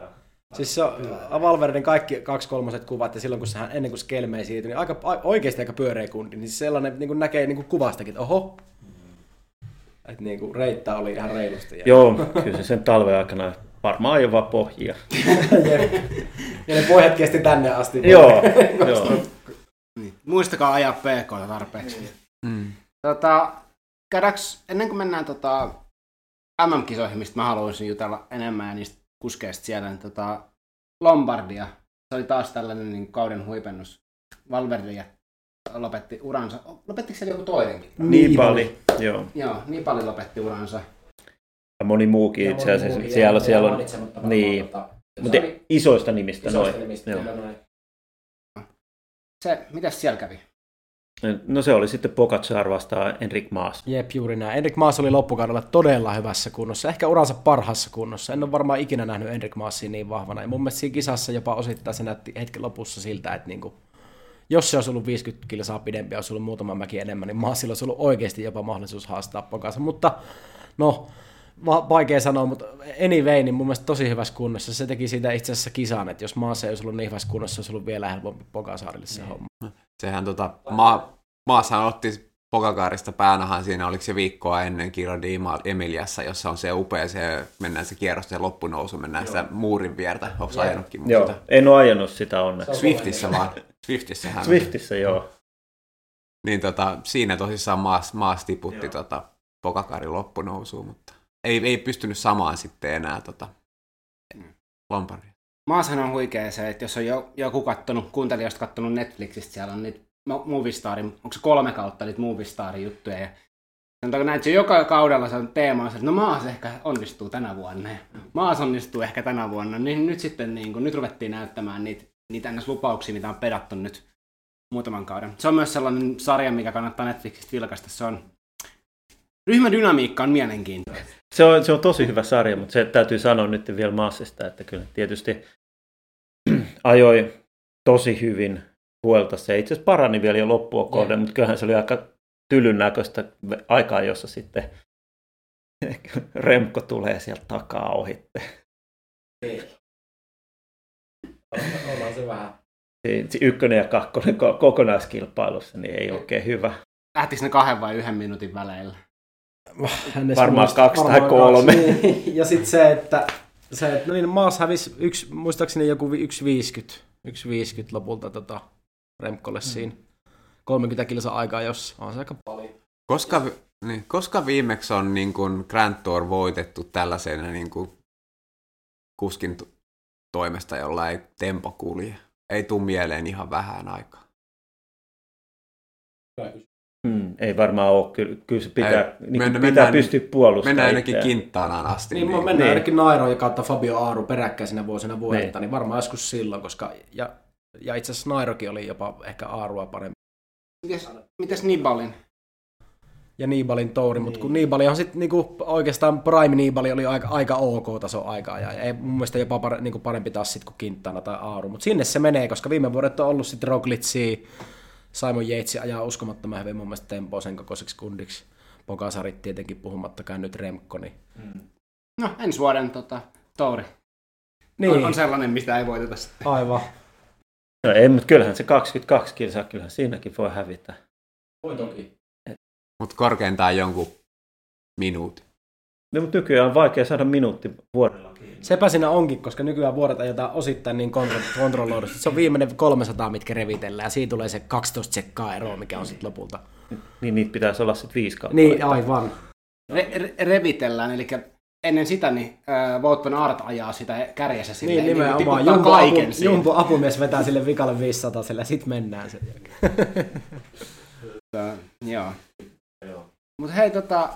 Siis se on Valverden kaikki kaksi kolmoset kuvat, ja silloin kun sehän ennen kuin Skelmeen siirtyi, niin aika, oikeasti aika pyöreä kundi, niin sellainen niin kuin näkee niin kuin kuvastakin, että oho, että niin kuin reitta oli ihan reilusti. Joo, kyllä se sen talven aikana varmaan jo vaan pohjia. ja ne pohjat kesti tänne asti. joo, joo. Niin. Muistakaa ajaa PK tarpeeksi. Mm. Tota, käydäänkö, ennen kuin mennään tota, MM-kisoihin, mistä mä haluaisin jutella enemmän ja niistä kuskeista siellä, niin tota, Lombardia. Se oli taas tällainen niin kauden huipennus. Valverde lopetti uransa. Lopettiko siellä joku toinenkin? Nipali, joo. Joo, Nipali lopetti uransa. Ja moni muukin itse asiassa. Muukin, siellä, siellä on, niin. Mutta, mutta oli, isoista nimistä isoista noin. Nimistä, joo. noin. Se, mitäs siellä kävi? No se oli sitten Pogacar vastaan Enrik Maas. Jep, juuri näin. Enrik Maas oli loppukaudella todella hyvässä kunnossa, ehkä uransa parhaassa kunnossa. En ole varmaan ikinä nähnyt Enrik Maasia niin vahvana. Ja mun mielestä siinä kisassa jopa osittain se näytti hetken lopussa siltä, että niinku, jos se olisi ollut 50 kilsaa pidempi ja olisi ollut muutama mäki enemmän, niin Maasilla olisi ollut oikeasti jopa mahdollisuus haastaa Pogacar. Mutta no, vaikea sanoa, mutta anyway, niin mun mielestä tosi hyvässä kunnossa. Se teki siitä itse asiassa kisan, että jos maassa ei olisi ollut niin hyvässä kunnossa, se olisi ollut vielä helpompi Pogacarille se niin. homma. Sehän tota, ma, maassahan otti Pokakaarista päänahan siinä, oliko se viikkoa ennen Giro di Emiliassa, jossa on se upea, se, mennään se kierros ja loppunousu, mennään Joo. sitä muurin viertä. Onko ajanutkin Joo, sitä? en ole ajanut sitä onneksi. Swiftissä vaan. Swiftissä hän Swiftissä, joo. Niin tota, siinä tosissaan maas, maas tiputti tota, Pokakaarin loppunousuun, mutta ei, ei pystynyt samaan sitten enää tota, Lombardia. Maassahan on huikea se, että jos on jo, joku kattonut, kuuntelijoista kattonut Netflixistä, siellä on niitä Moviestarin, onko se kolme kautta niitä Moviestarin juttuja. Ja sanotaanko näin, että joka kaudella se on teema, että no Maas ehkä onnistuu tänä vuonna ja Maas onnistuu ehkä tänä vuonna. Niin nyt sitten niin kun, nyt ruvettiin näyttämään niitä, niitä lupauksia, mitä on pedattu nyt muutaman kauden. Se on myös sellainen sarja, mikä kannattaa Netflixistä vilkaista. Se on Ryhmädynamiikka on mielenkiintoinen. Se on, se on tosi hyvä sarja, mutta se täytyy sanoa nyt vielä Maasista, että kyllä tietysti ajoi tosi hyvin Vueltassa. Itse asiassa parani vielä jo loppua kohden, mutta kyllähän se oli aika tylyn näköistä aikaa, jossa sitten Remko tulee sieltä takaa ohitte. Ollaan se vähän. Se ykkönen ja kakkonen kokonaiskilpailussa niin ei oikein hyvä. Lähtikö ne kahden vai yhden minuutin väleillä? Varmaan kaksi tai kolme. Niin. Ja sitten se, että, se, että no niin, Maas hävisi yksi, muistaakseni joku 1,50 1,50 lopulta tota, Remkolle mm. siinä. 30 kilsa aikaa, jos on se aika paljon. Koska, niin, koska viimeksi on niin kuin Grand Tour voitettu tällaisena niin kuin kuskin toimesta, jolla ei tempo kulje? Ei tule mieleen ihan vähän aikaa. Hmm, ei varmaan ole. Kyllä, kyllä se pitää, ei, niin mennä, pitää mennään, pystyä puolustamaan. Mennään ainakin kinttaanaan asti. Niin, niin. mennään niin. ainakin Nairo ja kautta Fabio Aaru peräkkäisinä vuosina vuodetta, niin. niin varmaan joskus silloin, koska ja, ja itse asiassa Nairokin oli jopa ehkä Aarua parempi. Mites, mites Nibalin? Ja Nibalin touri, niin. mutta kun Nibali on sitten niinku, oikeastaan Prime Nibali oli aika, aika ok-taso aikaa, ja ei, mun mielestä jopa pare, niinku parempi taas sitten kuin Quintana tai Aaru, mutta sinne se menee, koska viime vuodet on ollut sitten Roglitsia, Simon Yates ajaa uskomattoman hyvin mun mielestä tempoa sen kokoiseksi kundiksi. Pokasarit tietenkin puhumattakaan nyt Remkko. Niin... Mm. No, ensi vuoden tota, touri. Niin. On, on, sellainen, mistä ei voiteta sitten. Aivan. No ei, mutta kyllähän se 22 kilsaa, kyllähän siinäkin voi hävitä. Voi toki. Mutta korkeintaan jonkun minuutin. No, mutta nykyään on vaikea saada minuutti vuodella. Sepä siinä onkin, koska nykyään vuodet ajetaan osittain niin kontrolloidusti. Se on viimeinen 300, mitkä revitellään, ja siitä tulee se 12 sekkaa eroa, mikä on sitten lopulta. Niin niitä pitäisi olla sitten viisi kautta. Niin, aivan. Re- re- revitellään, eli ennen sitä niin äh, Wout van Art ajaa sitä kärjessä sille. Niin, niin nimenomaan. Niin, Jumbo, apu, Jumbo apumies vetää sille vikalle 500 sille, ja sitten mennään sen jälkeen. joo. Mutta hei, tota,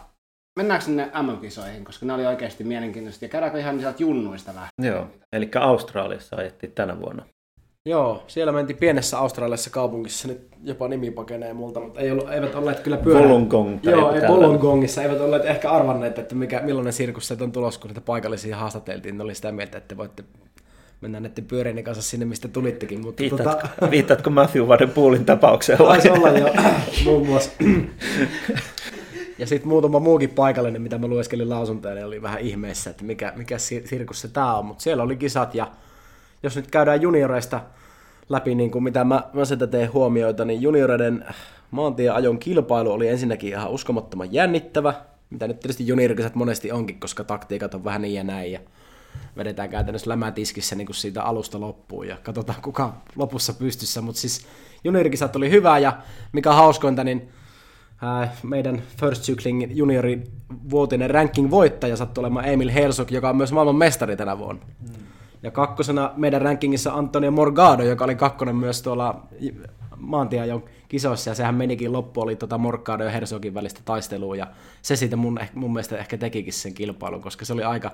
Mennäänkö sinne MM-kisoihin, koska ne oli oikeasti mielenkiintoista. Ja käydäänkö ihan sieltä junnuista vähän? Joo, eli Australiassa ajettiin tänä vuonna. Joo, siellä mentiin pienessä australiassa kaupungissa, nyt jopa nimi pakenee multa, mutta ei ollut, eivät olleet kyllä pyörä... Wollongong. Joo, ei Wollongongissa, eivät olleet ehkä arvanneet, että mikä, millainen sirkus se on tulossa, kun niitä paikallisia haastateltiin, ne oli sitä mieltä, että voitte mennä näiden pyöreiden kanssa sinne, mistä tulittekin. Mutta viittaatko, tota... viittaatko Matthew Vaden Poolin tapauksella? Taisi olla jo, muun muassa. Ja sitten muutama muukin paikallinen, mitä mä lueskelin lausuntoja, niin oli vähän ihmeessä, että mikä, mikä sirkus se tää on. Mutta siellä oli kisat ja jos nyt käydään junioreista läpi, niin kuin mitä mä, mä sitä teen huomioita, niin junioreiden maantieajon kilpailu oli ensinnäkin ihan uskomattoman jännittävä, mitä nyt tietysti juniorikisat monesti onkin, koska taktiikat on vähän niin ja näin, ja vedetään käytännössä lämätiskissä niin kuin siitä alusta loppuun, ja katsotaan kuka lopussa pystyssä, mutta siis juniorikisat oli hyvä, ja mikä hauskointa, niin meidän First Cycling juniorin vuotinen ranking-voittaja sattui olemaan Emil Hersok, joka on myös maailman mestari tänä vuonna. Mm. Ja kakkosena meidän rankingissa Antonio Morgado, joka oli kakkonen myös tuolla maantieajon kisoissa, ja sehän menikin loppu, oli tuota Morgado ja Hersogin välistä taistelua, ja se siitä mun, mun mielestä ehkä tekikin sen kilpailun, koska se oli aika,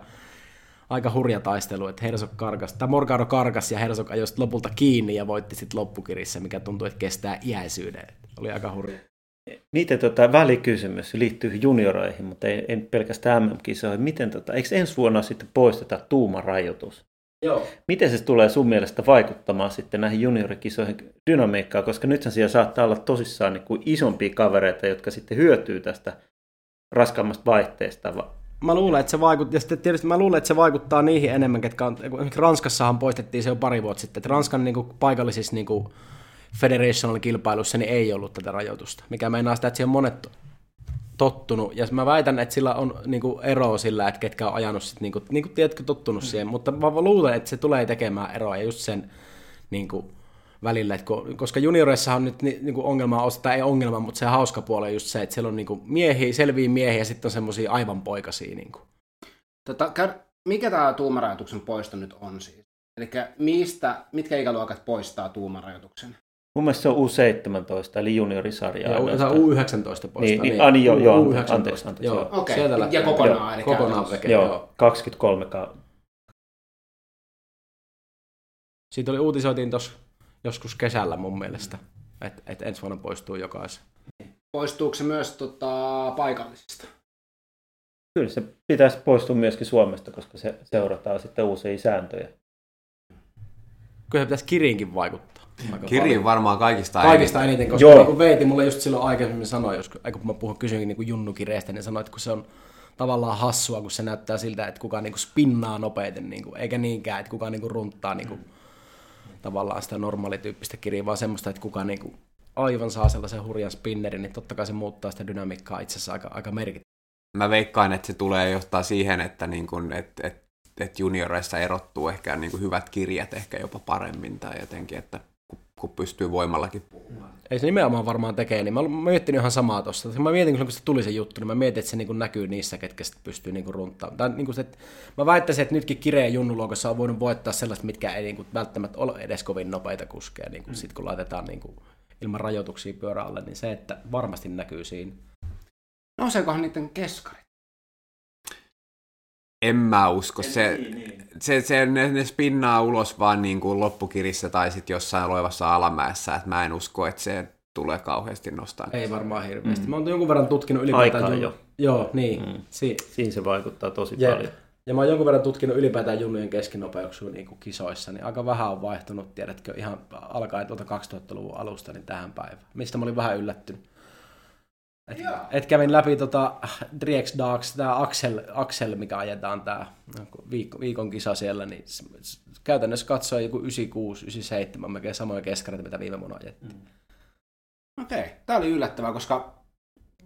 aika hurja taistelu, että Hersog karkas, tai Morgado karkas ja Hersog ajoi lopulta kiinni ja voitti sitten loppukirissä, mikä tuntui, että kestää iäisyyden. Oli aika hurja. Miten tota, välikysymys liittyy junioreihin, mutta ei, ei pelkästään MM-kisoihin. Miten, tota, eikö ensi vuonna sitten poisteta tuumarajoitus? Joo. Miten se tulee sun mielestä vaikuttamaan sitten näihin juniorikisoihin dynamiikkaan, koska nythän siellä saattaa olla tosissaan niin kuin isompia kavereita, jotka sitten hyötyy tästä raskaammasta vaihteesta. Mä luulen, että se vaikuttaa, ja sitten tietysti mä luulen, että se vaikuttaa niihin enemmän, ketkä on, Ranskassahan poistettiin se jo pari vuotta sitten, että Ranskan niin kuin, paikallisissa niin kuin, Federational-kilpailussa niin ei ollut tätä rajoitusta, mikä meinaa sitä, että siihen on monet tottunut, ja mä väitän, että sillä on niin kuin, eroa sillä, että ketkä on ajanut sit, niin kuin, niin kuin tiedätkö, tottunut mm. siihen, mutta mä luulen, että se tulee tekemään eroa, ja just sen niin kuin, välillä, että kun, koska junioreissahan on nyt niin, niin kuin ongelma, on, tai ei ongelma, mutta se hauska puoli on just se, että siellä on niin kuin, miehiä, selviä miehiä, ja sitten on semmoisia aivan poikasia. Niin kuin. Tota, mikä tämä tuumarajoituksen poisto nyt on siis? Eli mistä, mitkä ikäluokat poistaa tuumarajoituksen? Mun mielestä se on U17, eli juniorisarja. Joo, U19 poistaa. Niin, niin, niin, joo, joo, U19. anteeksi, anteeksi. Joo, okay. Sieltä ja kokonaan, eli kokonaan veke, joo, joo. 23 ka- Siitä oli uutisoitiin tuossa joskus kesällä mun mielestä, että et ensi vuonna poistuu jokaisen. Poistuuko se myös tota, paikallisista? Kyllä se pitäisi poistua myöskin Suomesta, koska se seurataan sitten uusia sääntöjä. Kyllä se pitäisi Kiriinkin vaikuttaa. Kirjin varmaan kaikista eniten. Kaikista eniten, koska Joo. Niin Veeti mulle just silloin aikaisemmin sanoi, jos, kun mä puhun, kysyinkin niin junnukireistä, niin sanoi, että kun se on tavallaan hassua, kun se näyttää siltä, että kuka niin kuin spinnaa nopeiten, niin kuin, eikä niinkään, että kuka niin kuin runttaa niin kuin tavallaan sitä normaalityyppistä kirjaa, vaan semmoista, että kuka niin kuin aivan saa sellaisen hurjan spinnerin, niin totta kai se muuttaa sitä dynamiikkaa itse asiassa aika, aika merkittävästi. Mä veikkaan, että se tulee johtaa siihen, että niin kun, et, et, et junioreissa erottuu ehkä niin kuin hyvät kirjat ehkä jopa paremmin tai jotenkin, että kun, kun pystyy voimallakin puhumaan. Ei se nimenomaan varmaan tekee, niin mä olen miettinyt ihan samaa tuossa. Mä mietin, kun se tuli se juttu, niin mä mietin, että se niin näkyy niissä, ketkä sitten pystyy niin runtaan. Tai niin kuin se, että mä väittäisin, että nytkin kireen junnuluokassa on voinut voittaa sellaista, mitkä ei niin kuin välttämättä ole edes kovin nopeita kuskeja, niin kuin mm. sit kun laitetaan niin kuin ilman rajoituksia pyörälle, niin se, että varmasti näkyy siinä. Nouseekohan niiden keskarit? En mä usko. Se, niin, niin. se, se ne, ne spinnaa ulos vaan niin kuin loppukirissä tai sitten jossain loivassa alamäessä. Et mä en usko, että se tulee kauheasti nostaa. Ei varmaan hirveästi. Mm. Mä oon jonkun verran tutkinut ylipäätään... Aikaa jo. Joo, niin. Mm. Si- Siinä se vaikuttaa tosi Jep. paljon. Ja mä oon jonkun verran tutkinut ylipäätään junnujen keskinopeuksia niin kuin kisoissa, niin aika vähän on vaihtunut, tiedätkö, ihan alkaen tuolta 2000-luvun alusta niin tähän päivään, mistä mä olin vähän yllättynyt. Et, et kävin läpi tota Driex Darks, tämä Axel, Axel, mikä ajetaan tämä viikon, viikon kisa siellä, niin käytännössä katsoi joku 96, 97, melkein samoja keskareita, mitä viime vuonna ajettiin. Mm. Okei, okay. tämä oli yllättävää, koska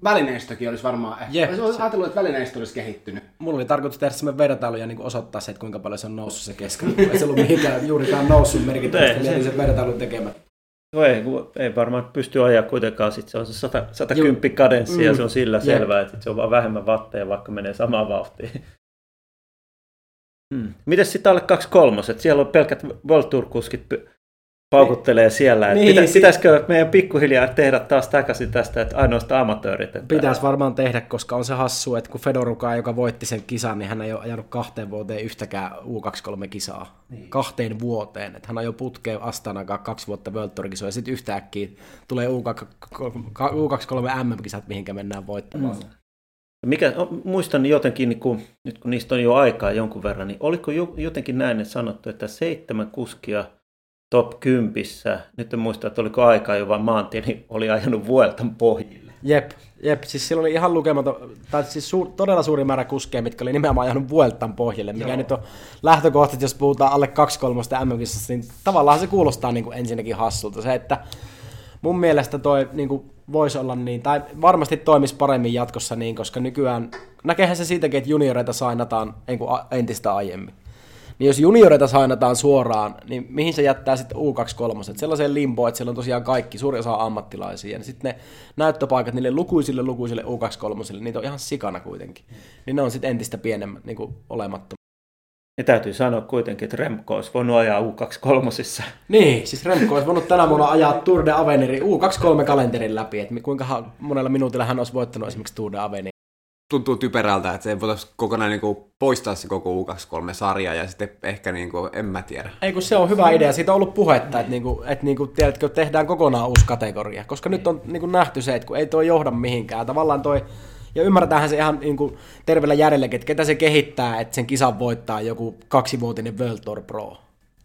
välineistökin olisi varmaan, ehkä, Jep. olisi ajatellut, että välineistö olisi kehittynyt. Mulla oli tarkoitus tehdä semmoinen vertailu ja niin osoittaa se, että kuinka paljon se on noussut se keskellä. ei se ollut mihinkään juurikaan noussut merkittävästi, niin jätin sen vertailun tekemään. No ei, ei varmaan pysty ajaa kuitenkaan, sit se on se 100, 110 kadenssi mm. ja se on sillä Jep. selvää, että se on vaan vähemmän vatteja, vaikka menee samaan vauhtiin. Hmm. Mites sitten alle 2 Siellä on pelkät World Tour-kuskit paukuttelee siellä. Niin, pitä, pitäisikö meidän pikkuhiljaa tehdä taas takaisin tästä, että ainoastaan amatöörit? Että... Pitäisi varmaan tehdä, koska on se hassu, että kun Fedoruka, joka voitti sen kisan, niin hän ei ole ajanut kahteen vuoteen yhtäkään U23-kisaa. Niin. Kahteen vuoteen. Että hän on jo putkeen Astanakaan kaksi vuotta World Tour ja sitten yhtäkkiä tulee U23 MM-kisat, mihinkä mennään voittamaan. Mm. Mikä, muistan jotenkin, niin kun, nyt kun niistä on jo aikaa jonkun verran, niin oliko jotenkin näin että sanottu, että seitsemän kuskia – top 10. Nyt en muista, että oliko aikaa jo vaan maantie, niin oli ajanut Vueltan pohjille. Jep, jep, siis sillä oli ihan lukematon, tai siis suur, todella suuri määrä kuskeja, mitkä oli nimenomaan ajanut Vueltan pohjille, mikä Joo. nyt on lähtökohtaisesti, jos puhutaan alle 2 kolmosta mm niin tavallaan se kuulostaa niin kuin ensinnäkin hassulta. Se, että mun mielestä toi niin kuin voisi olla niin, tai varmasti toimisi paremmin jatkossa niin, koska nykyään, näkehän se siitäkin, että junioreita sainataan niin kuin entistä aiemmin. Niin jos junioreita sainataan suoraan, niin mihin se jättää sitten U23? Sellaiseen limboon, että siellä on tosiaan kaikki, suuri osa ammattilaisia. Ja sitten ne näyttöpaikat niille lukuisille lukuisille U23, niitä on ihan sikana kuitenkin. Niin ne on sitten entistä pienemmät niin olemattomia. Ja täytyy sanoa kuitenkin, että Remco olisi voinut ajaa U23. Niin, siis Remco olisi voinut tänä vuonna ajaa Tour de Aveniri U23-kalenterin läpi, että kuinka monella minuutilla hän olisi voittanut esimerkiksi Tour de tuntuu typerältä, että se voitaisiin kokonaan niin kuin poistaa se koko U23-sarja ja sitten ehkä, niin kuin, en mä tiedä. Ei kun se on hyvä idea, siitä on ollut puhetta, että, niin kuin, että niin kuin, tiedätkö, tehdään kokonaan uusi kategoria, koska nyt on niin kuin nähty se, että kun ei toi johda mihinkään, tavallaan toi, ja ymmärretäänhän se ihan niin kuin, terveellä järjelläkin, että ketä se kehittää, että sen kisan voittaa joku kaksivuotinen World Tour Pro.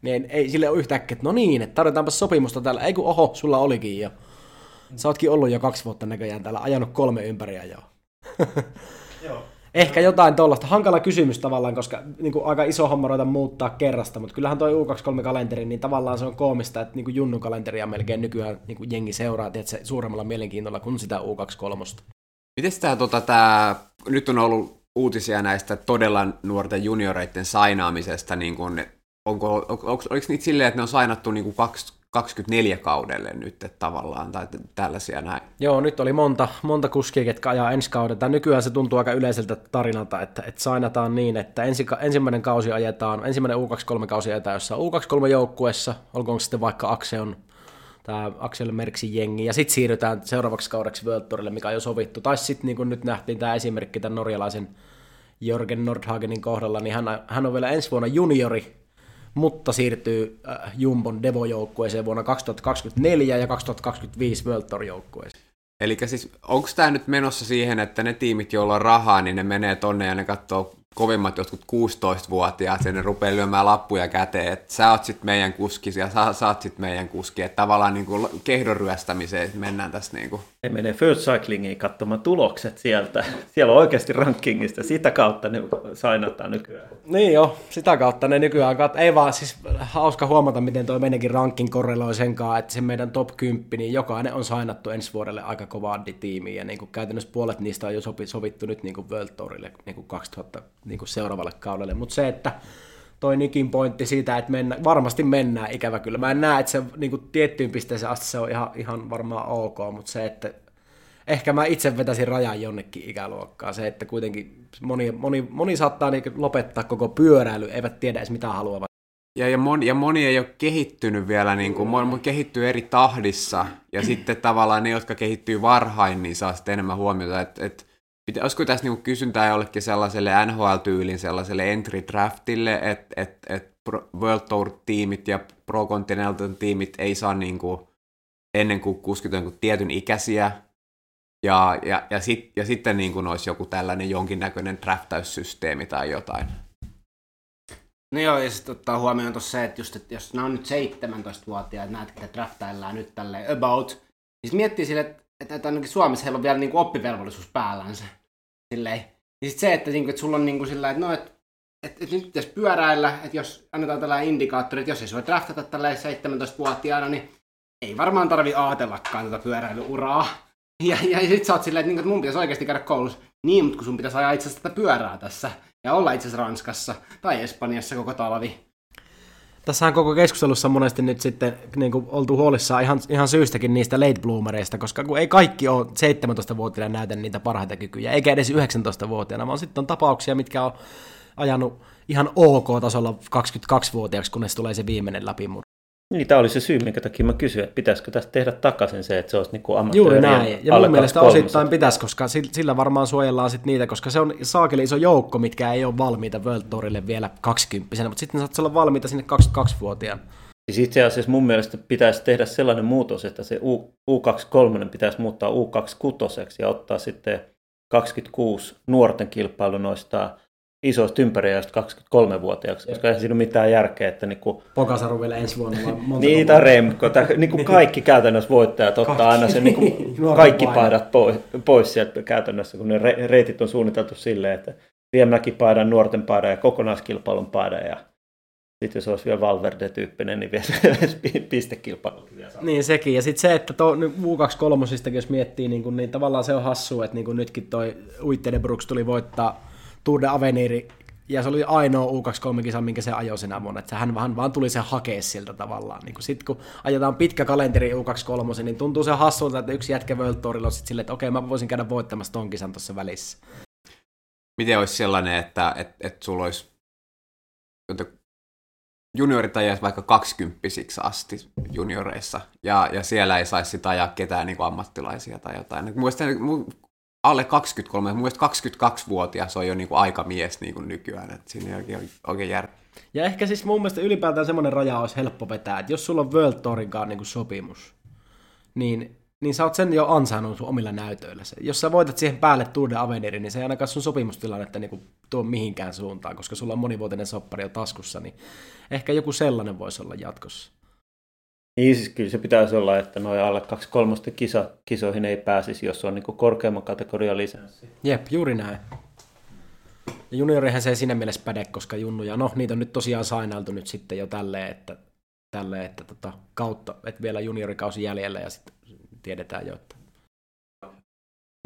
Niin ei sille ole yhtäkkiä, että no niin, että tarvitaanpa sopimusta täällä. Ei kun oho, sulla olikin jo. Sä ootkin ollut jo kaksi vuotta näköjään täällä, ajanut kolme ympäriä jo. Joo. Ehkä jotain tuollaista. Hankala kysymys tavallaan, koska niin kuin aika iso homma ruveta muuttaa kerrasta, mutta kyllähän tuo U23-kalenteri, niin tavallaan se on koomista, että niin kuin Junnu-kalenteria melkein nykyään niin kuin jengi seuraa se suuremmalla mielenkiinnolla kuin sitä U23. Miten tämä, tota, tämä, nyt on ollut uutisia näistä todella nuorten junioreiden sainaamisesta, niin kuin, onko, onko, oliko niitä silleen, että ne on sainattu niin kuin kaksi, 24 kaudelle nyt että tavallaan, tai tällaisia näin. Joo, nyt oli monta, monta kuskia, ketkä ajaa ensi kaudella. Nykyään se tuntuu aika yleiseltä tarinalta, että, että sainataan niin, että ensi, ensimmäinen kausi ajetaan, ensimmäinen U23-kausi ajetaan jossain U23-joukkuessa, olkoon sitten vaikka Axeon tämä Axel Merksin jengi, ja sitten siirrytään seuraavaksi kaudeksi World mikä on jo sovittu. Tai sitten niin kuin nyt nähtiin tämä esimerkki tämän norjalaisen Jörgen Nordhagenin kohdalla, niin hän, hän on vielä ensi vuonna juniori, mutta siirtyy äh, Jumbon Devo-joukkueeseen vuonna 2024 ja 2025 World Tour-joukkueeseen. Eli siis onko tämä nyt menossa siihen, että ne tiimit, joilla on rahaa, niin ne menee tonne ja ne katsoo kovimmat jotkut 16-vuotiaat, ja ne rupeaa lyömään lappuja käteen, että sä oot sit meidän kuski, ja sä, sä oot sit meidän kuski, että tavallaan niin kuin kehdon ryöstämiseen mennään tässä niin kuin. Ne menee First Cyclingiin katsomaan tulokset sieltä. Siellä on oikeasti rankingista, sitä kautta ne sainataan nykyään. Niin jo, sitä kautta ne nykyään kat... Ei vaan siis hauska huomata, miten tuo meidänkin ranking korreloi sen kanssa, että se meidän top 10, niin jokainen on sainattu ensi vuodelle aika kovaa tiimiin, ja niin kuin käytännössä puolet niistä on jo sovittu nyt niin kuin World Tourille niin kuin 2000 niin kuin seuraavalle kaudelle, mutta se, että toi Nikin pointti siitä, että mennä, varmasti mennään ikävä kyllä. Mä en näe, että se niin kuin tiettyyn pisteeseen asti se on ihan, ihan varmaan ok, mutta se, että ehkä mä itse vetäisin rajan jonnekin ikäluokkaan. Se, että kuitenkin moni, moni, moni saattaa niin lopettaa koko pyöräily, eivät tiedä edes mitä haluavat. Ja, ja, moni, ja moni ei ole kehittynyt vielä, niin kuin, moni kehittyy eri tahdissa, ja sitten tavallaan ne, jotka kehittyy varhain, niin saa sitten enemmän huomiota, että, että Pitä, olisiko tässä niinku kysyntää jollekin sellaiselle NHL-tyylin sellaiselle entry draftille, että et, et World Tour-tiimit ja Pro Continental-tiimit ei saa niinku ennen kuin 60 tietyn ikäisiä, ja, ja, ja, sit, ja sitten niin kuin olisi joku tällainen jonkinnäköinen draftaussysteemi tai jotain. No joo, ja sitten ottaa huomioon tuossa se, että, just, että jos nämä on nyt 17-vuotiaat, näet, että draftaillaan nyt tälle about, niin miettii sille, että että, että ainakin Suomessa heillä on vielä niin kuin oppivelvollisuus päällänsä. Silleen. Ja sitten se, että, niin kuin, että sulla on niin kuin sillä, että no, että, että, että nyt pitäisi pyöräillä, että jos annetaan tällainen indikaattori, että jos ei voi draftata tällä 17-vuotiaana, niin ei varmaan tarvi ajatellakaan tätä pyöräilyuraa. Ja, ja, ja sit sä oot silleen, että, niin, että mun pitäisi oikeasti käydä koulussa. Niin, mutta kun sun pitäisi ajaa itse asiassa tätä pyörää tässä. Ja olla itse asiassa Ranskassa tai Espanjassa koko talvi. Tässähän koko keskustelussa monesti nyt sitten niin kuin oltu huolissaan ihan, ihan syystäkin niistä late bloomereista, koska kun ei kaikki ole 17-vuotiaana näytä niitä parhaita kykyjä, eikä edes 19-vuotiaana, vaan sitten on tapauksia, mitkä on ajanut ihan ok-tasolla 22-vuotiaaksi, kunnes tulee se viimeinen läpimurto. Niin, tämä oli se syy, minkä takia mä kysyin, että pitäisikö tästä tehdä takaisin se, että se olisi niin amatööri. Juuri näin, ja mun mielestä osittain pitäisi, koska sillä varmaan suojellaan sit niitä, koska se on saakeli iso joukko, mitkä ei ole valmiita World Tourille vielä 20 mutta sitten saattaisi olla valmiita sinne 22-vuotiaan. Siis itse asiassa mun mielestä pitäisi tehdä sellainen muutos, että se U, 23 pitäisi muuttaa U26 ja ottaa sitten 26 nuorten kilpailu noista isoista ympäriäistä 23-vuotiaaksi, koska ei siinä ole mitään järkeä, että niin kuin, Pokasaru vielä ensi vuonna. Niitä Remko, niin kuin kaikki käytännössä voittajat ottaa aina sen niin kuin kaikki paidat pois, pois sieltä käytännössä, kun ne reitit on suunniteltu silleen, että Viemäki paidan, nuorten paidan ja kokonaiskilpailun paidan ja sitten jos olisi vielä Valverde-tyyppinen, niin vielä pistekilpailu. Niin sekin, ja sitten se, että tuo U23, jos miettii, niin, kuin, niin tavallaan se on hassu, että niin kuin nytkin toi Uitteiden Brooks tuli voittaa Tour de Aveniri, ja se oli ainoa U23-kisa, minkä se ajoi sinä vuonna, että hän vaan, vaan tuli se hakea siltä tavallaan. Niin sitten kun ajetaan pitkä kalenteri U23, niin tuntuu se hassulta, että yksi jätkä World Tourilla on sitten silleen, että okei, mä voisin käydä voittamassa ton kisan tuossa välissä. Miten olisi sellainen, että, että, että sulla olisi juniorit ajaisi vaikka kaksikymppisiksi asti junioreissa, ja, ja siellä ei saisi sitä ajaa ketään niin kuin ammattilaisia tai jotain. Mielestäni, alle 23, mun mielestä 22-vuotias on jo niin kuin aikamies niin kuin nykyään, että siinä ei oikein, oikein jär... Ja ehkä siis mun mielestä ylipäätään semmoinen raja olisi helppo vetää, että jos sulla on World Tourin niin kuin sopimus, niin, niin sä oot sen jo ansainnut sun omilla näytöillä. Jos sä voitat siihen päälle Tour de Avenir, niin se ei ainakaan sun sopimustilannetta niin kuin tuo mihinkään suuntaan, koska sulla on monivuotinen soppari jo taskussa, niin ehkä joku sellainen voisi olla jatkossa. Niin siis kyllä se pitäisi olla, että noin alle 2 kolmosta kisa, kisoihin ei pääsisi, jos on niin korkeamman kategoria lisenssi. Jep, juuri näin. Ja juniorihan se ei siinä mielessä päde, koska junnuja, no niitä on nyt tosiaan sainailtu nyt sitten jo tälleen, että, tälleen, että tota, kautta, että vielä juniorikausi jäljellä ja sitten tiedetään jo, että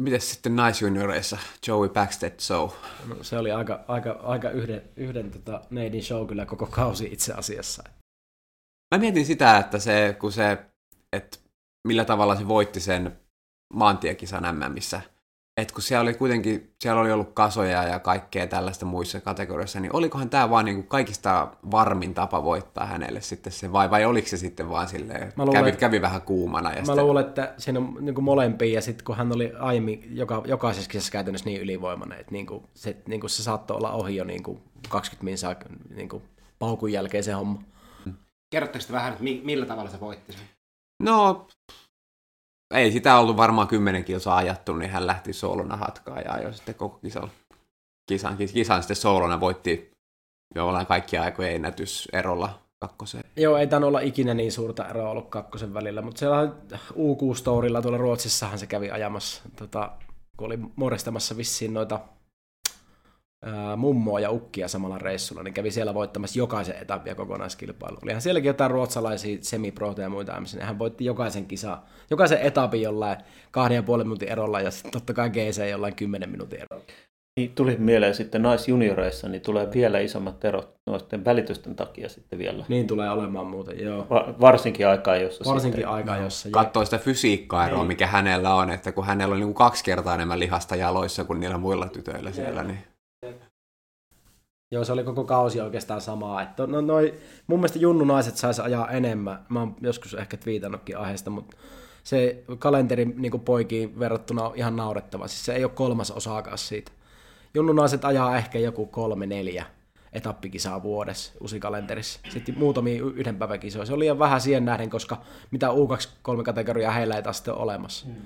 Mites sitten naisjunioreissa, Joey Backstage Show? No, se oli aika, aika, aika yhden, yhden tota, neidin show kyllä koko kausi itse asiassa. Mä mietin sitä, että se, kun se, että millä tavalla se voitti sen maantiekisan missä että kun siellä oli kuitenkin, siellä oli ollut kasoja ja kaikkea tällaista muissa kategoriassa, niin olikohan tämä vaan niin kaikista varmin tapa voittaa hänelle sitten se, vai, vai oliko se sitten vaan silleen, että luulen, kävi, kävi vähän kuumana? Ja mä sitten... luulen, että siinä on niin molempia, ja sitten kun hän oli aiemmin joka, jokaisessa kisassa käytännössä niin ylivoimainen, että niin kuin, se, niin kuin se saattoi olla ohi jo niin kuin 20 minsaa niin kuin paukun jälkeen se homma. Kerrotteko vähän, että millä tavalla se voitti sen? No, ei sitä ollut varmaan kymmenen kilsaa ajattu, niin hän lähti soolona hatkaan ja ajoi sitten koko kisalla. kisan. Kisan sitten soolona voitti jollain kaikkia aikojen ennätyserolla kakkoseen. Joo, ei tainnut olla ikinä niin suurta eroa ollut kakkosen välillä, mutta siellä U6-storilla tuolla Ruotsissahan se kävi ajamassa, tota, kun oli muodostamassa vissiin noita ää, mummoa ja ukkia samalla reissulla, niin kävi siellä voittamassa jokaisen etapin ja kokonaiskilpailu. Olihan sielläkin jotain ruotsalaisia semiproteja ja muita niin hän voitti jokaisen kisa, jokaisen etapin jollain kahden ja puolen minuutin erolla ja sitten totta kai GC jollain kymmenen minuutin erolla. Niin, tuli mieleen sitten naisjunioreissa, niin tulee vielä isommat erot noiden välitysten takia sitten vielä. Niin tulee olemaan muuten, joo. Va- varsinkin aikaa, jossa Varsinkin sitten, aikaa, jossa... Katsoo sitä fysiikkaeroa, Niin. mikä hänellä on, että kun hänellä on niin kuin kaksi kertaa enemmän lihasta jaloissa kuin niillä muilla tytöillä siellä, niin Joo, se oli koko kausi oikeastaan samaa. Että no, noi, mun mielestä junnunaiset saisi ajaa enemmän. Mä oon joskus ehkä twiitannutkin aiheesta, mutta se kalenteri niin poikiin verrattuna on ihan naurettava. Siis se ei ole kolmas osaakaan siitä. Junnunaiset ajaa ehkä joku kolme, neljä etappikisaa vuodessa uusi kalenterissa. Sitten muutamia yhden päivän kisoja. Se oli liian vähän siihen nähden, koska mitä U23-kategoriaa heillä ei taas sitten ole olemassa. Hmm.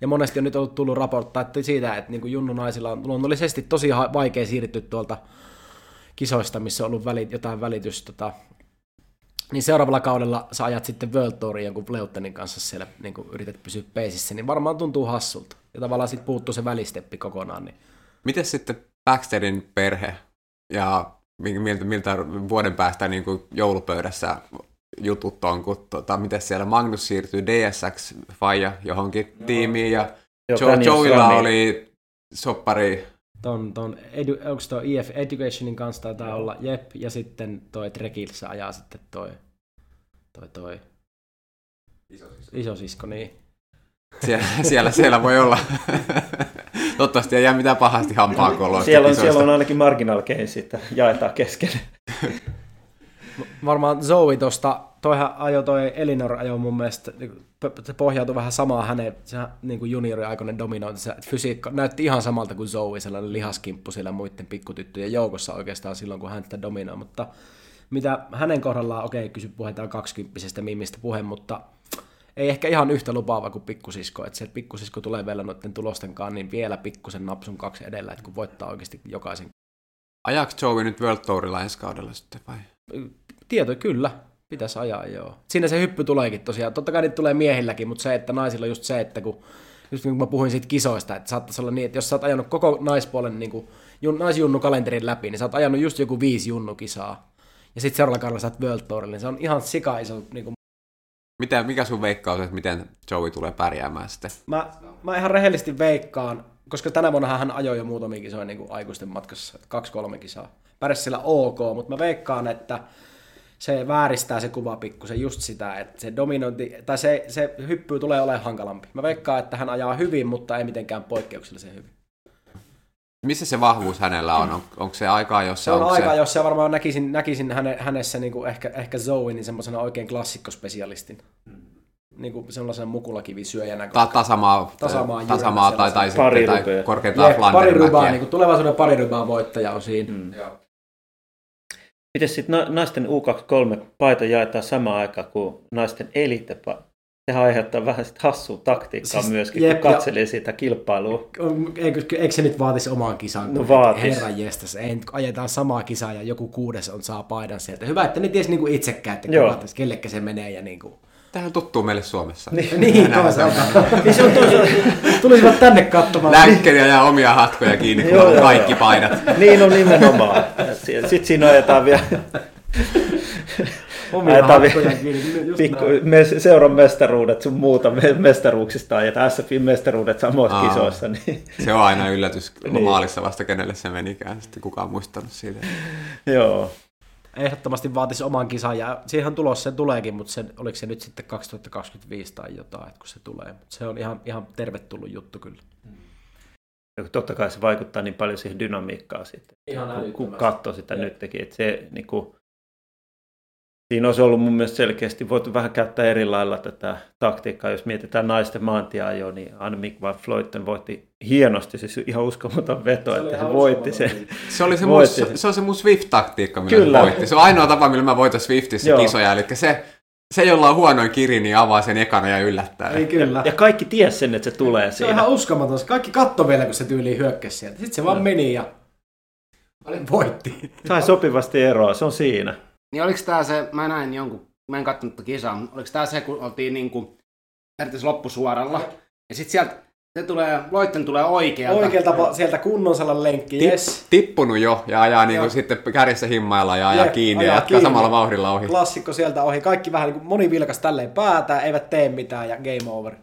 Ja monesti on nyt ollut tullut raporttaa että siitä, että niin junnunaisilla on luonnollisesti tosi vaikea siirtyä tuolta kisoista, missä on ollut väli, jotain välitystä. Tota, niin seuraavalla kaudella sä ajat sitten World Tourin jonkun Leutenin kanssa siellä, niin kun yrität pysyä peisissä, niin varmaan tuntuu hassulta. Ja tavallaan sitten puuttuu se välisteppi kokonaan. Niin. Miten sitten Baxterin perhe ja miltä, miltä vuoden päästä niin kuin joulupöydässä jutut on, kun tota, miten siellä Magnus siirtyy DSX Faija johonkin no, tiimiin ja jo, Joeilla Srami. oli soppari Ton, ton edu, onko tuo EF Educationin kanssa taitaa olla Jep, ja sitten toi Trekilssä ajaa sitten toi, toi, toi isosisko, niin. siellä, siellä, siellä voi olla. Toivottavasti ei jää mitään pahasti hampaan koloista. Siellä on, siellä on ainakin marginal gains, että jaetaan kesken. Varmaan Zoe tosta, toihan ajo toi Elinor ajo mun mielestä, pohjautui vähän samaan hänen se, niin kuin junioriaikoinen dominointi, se fysiikka näytti ihan samalta kuin Zoe, sellainen lihaskimppu siellä muiden pikkutyttöjen joukossa oikeastaan silloin, kun hän sitä dominoi, mutta mitä hänen kohdallaan, okei, kysy puhetaan kaksikymppisestä mimistä puhe, mutta ei ehkä ihan yhtä lupaava kuin pikkusisko, että se että pikkusisko tulee vielä noiden tulosten kanssa, niin vielä pikkusen napsun kaksi edellä, että kun voittaa oikeasti jokaisen. Ajaako Joey nyt World Tourilla ensi kaudella sitten vai? Tieto kyllä, pitäisi ajaa joo. Siinä se hyppy tuleekin tosiaan, totta kai niitä tulee miehilläkin, mutta se, että naisilla on just se, että kun just niin kuin mä puhuin siitä kisoista, että saattaisi olla niin, että jos sä oot ajanut koko naispuolen niin kuin, jun, naisjunnukalenterin läpi, niin sä oot ajanut just joku viisi junnukisaa. Ja sitten seuraavalla kaudella sä oot World Tourilla, niin se on ihan sika iso niin kuin Mitä, mikä sun veikkaus, että miten Joey tulee pärjäämään sitten? Mä, mä ihan rehellisesti veikkaan, koska tänä vuonna hän ajoi jo muutamia kisoja niin kuin aikuisten matkassa, kaksi-kolme kisaa. Pärjäsi sillä ok, mutta mä veikkaan, että se vääristää se kuva pikkusen just sitä, että se dominointi, tai se, se hyppy tulee olemaan hankalampi. Mä veikkaan, että hän ajaa hyvin, mutta ei mitenkään poikkeuksellisen hyvin. Missä se vahvuus hänellä on? on onko se aikaa, jossa Se on onko aika, se... jos se varmaan näkisin, näkisin häne, hänessä niin kuin ehkä, ehkä Zoe, niin semmoisena oikein klassikkospesialistin. Niin kuin sellaisena mukulakivisyöjänä. Ta- tasamaa, Tasamaa tasamaa, jyrä tai, tai, tai Parirupea. korkeintaan pari niin kuin tulevaisuuden parirybaa voittaja on siinä. Mm. Miten sitten naisten U23 paita jaetaan samaan aikaan kuin naisten elitepa? Sehän aiheuttaa vähän sit hassua taktiikkaa Siis myöskin, jep, kun ja- katselee sitä kilpailua. Eikö, eikö se nyt vaatisi omaan kisaan? No vaatis. Herran jestas, ei nyt ajetaan samaa kisaa ja joku kuudes on saa paidan sieltä. Hyvä, että ne ties niinku itsekään, että kellekä se menee ja niinku. Tähän tuttuu meille Suomessa. Niin, toisaalta. niin se on toisaalta. Tulisivat tänne katsomaan. Länkkeriä ja omia hatkoja kiinni, kun Joo, on joo, kaikki joo. paidat. Niin on nimenomaan. Sitten siinä ajetaan vielä Omia ajetaan hatkoja vielä pikku, me, seuran mestaruudet sun muuta me- mestaruuksista ajetaan SFin mestaruudet samoissa Aa. kisoissa. Niin, Se on aina yllätys Niin. maalissa vasta, kenelle se menikään. Sitten kukaan muistanut siitä. joo. Ehdottomasti vaatisi oman kisan ja siihen tulos se tuleekin, mutta se, oliko se nyt sitten 2025 tai jotain, että kun se tulee. Mut se on ihan, ihan tervetullut juttu kyllä. Ja Totta kai se vaikuttaa niin paljon siihen dynamiikkaan sitten. Ihan kun, kun katsoo sitä Jep. nytkin. Että se, niin kuin, siinä olisi ollut mun mielestä selkeästi voitu vähän käyttää eri lailla tätä taktiikkaa. Jos mietitään naisten maantieajoa, niin Annemiek van Vleuten voitti hienosti, siis ihan uskomaton veto, että se voitti sen. Se, oli se, Voitti mun, se. se on se mun Swift-taktiikka, millä Kyllä. se voitti. Se on ainoa tapa, millä mä voitan Swiftissä Joo. kisoja. Eli se, se, jolla on huonoin kiri, niin avaa sen ekana ja yllättää. Ei kyllä. Ja kaikki ties sen, että se tulee Se on siinä. ihan uskomaton. Kaikki katto vielä, kun se tyyli hyökkäsi sieltä. Sitten se vaan No. meni ja Voitti. Sai sopivasti eroa, se on siinä. Niin oliko tää se, mä näin jonkun, mä en katsonut tätä kisaa, mutta oliko tää se, kun oltiin niinku periaatteessa loppusuoralla, ja sit sieltä se tulee, loitten tulee oikealta. Oikealta sieltä kunnon sellainen lenkki, Tip, yes. Tippunut jo ja ajaa niin kuin sitten kärjessä himmailla ja ajaa Jep, kiinni ja ajaa jatkaa kiinni. samalla vauhdilla ohi. Klassikko sieltä ohi. Kaikki vähän niin kuin moni vilkas tälleen päätä, eivät tee mitään ja game over.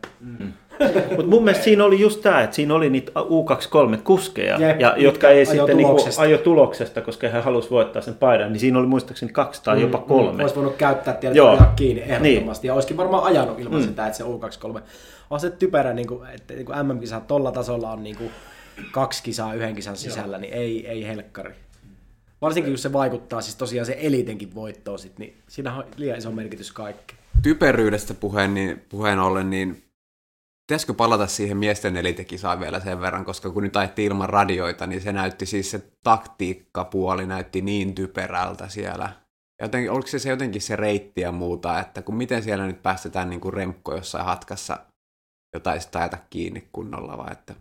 Mutta mun mielestä siinä oli just tämä, että siinä oli niitä U23-kuskeja, Jep, ja, jotka ei sitten niinku ajo tuloksesta, koska he halusivat voittaa sen paidan, niin siinä oli muistaakseni kaksi tai jopa kolme. Olisi voinut käyttää Joo. ajaa kiinni ehdottomasti. Ja olisikin varmaan ajanut ilman Mm. sitä, että se U23. On se typerä, niin kuin, että niin MM-kisa tolla tasolla on niin kuin kaksi kisaa yhden kisan sisällä, niin ei, ei helkkari. Varsinkin jos se vaikuttaa siis tosiaan se elitenkin voittoon, sit, niin siinä on liian iso merkitys kaikki. Typeryydestä puheen, niin, puheen ollen, niin pitäisikö palata siihen miesten elitekisaan vielä sen verran, koska kun nyt ajettiin ilman radioita, niin se näytti siis se taktiikkapuoli näytti niin typerältä siellä. Joten, oliko se, se jotenkin se reitti ja muuta, että kun miten siellä nyt päästetään niin kuin remkko jossain hatkassa jotain sitä ajata kiinni kunnolla, vai että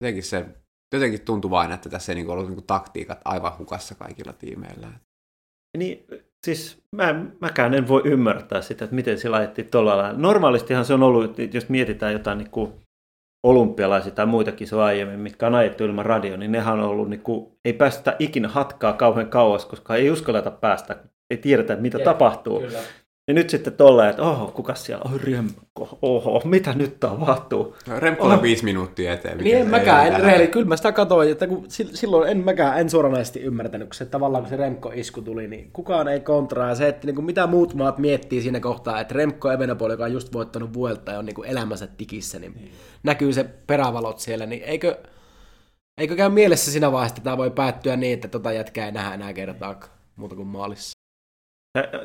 jotenkin se jotenkin tuntui vain, että tässä ei niin ollut niin kuin taktiikat aivan hukassa kaikilla tiimeillä. Niin, siis mä, en- mäkään en voi ymmärtää sitä, että miten se laitettiin tuolla lailla. Normaalistihan se on ollut, että jos mietitään jotain niin kuin olympialaisia tai muita kisoja aiemmin, mitkä on ajettu ilman radio, niin nehän on ollut, niin kuin, ei päästä ikinä hatkaa kauhean kauas, koska ei uskalleta päästä, ei tiedetä, mitä Jep, tapahtuu. Kyllä. Ja nyt sitten tolleen, että oho, kuka siellä on, Remko, oho, mitä nyt tapahtuu? Remkko on viisi minuuttia eteen. Niin en mäkään, en rehellisesti, kyllä mä sitä katsoin, että kun sil- silloin en mäkään, en suoranaisesti ymmärtänyt, kun se tavallaan kun se Remko-isku tuli, niin kukaan ei kontraa, ja se, että niin kuin mitä muut maat miettii siinä kohtaa, että Remko Evenepoel, joka on just voittanut Vuelta ja on niin kuin elämänsä tikissä, niin näkyy se perävalot siellä, niin eikö, eikö käy mielessä siinä vaiheessa, että tämä voi päättyä niin, että tota jätkää ei nähdä enää kertaakaan muuta kuin maalissa.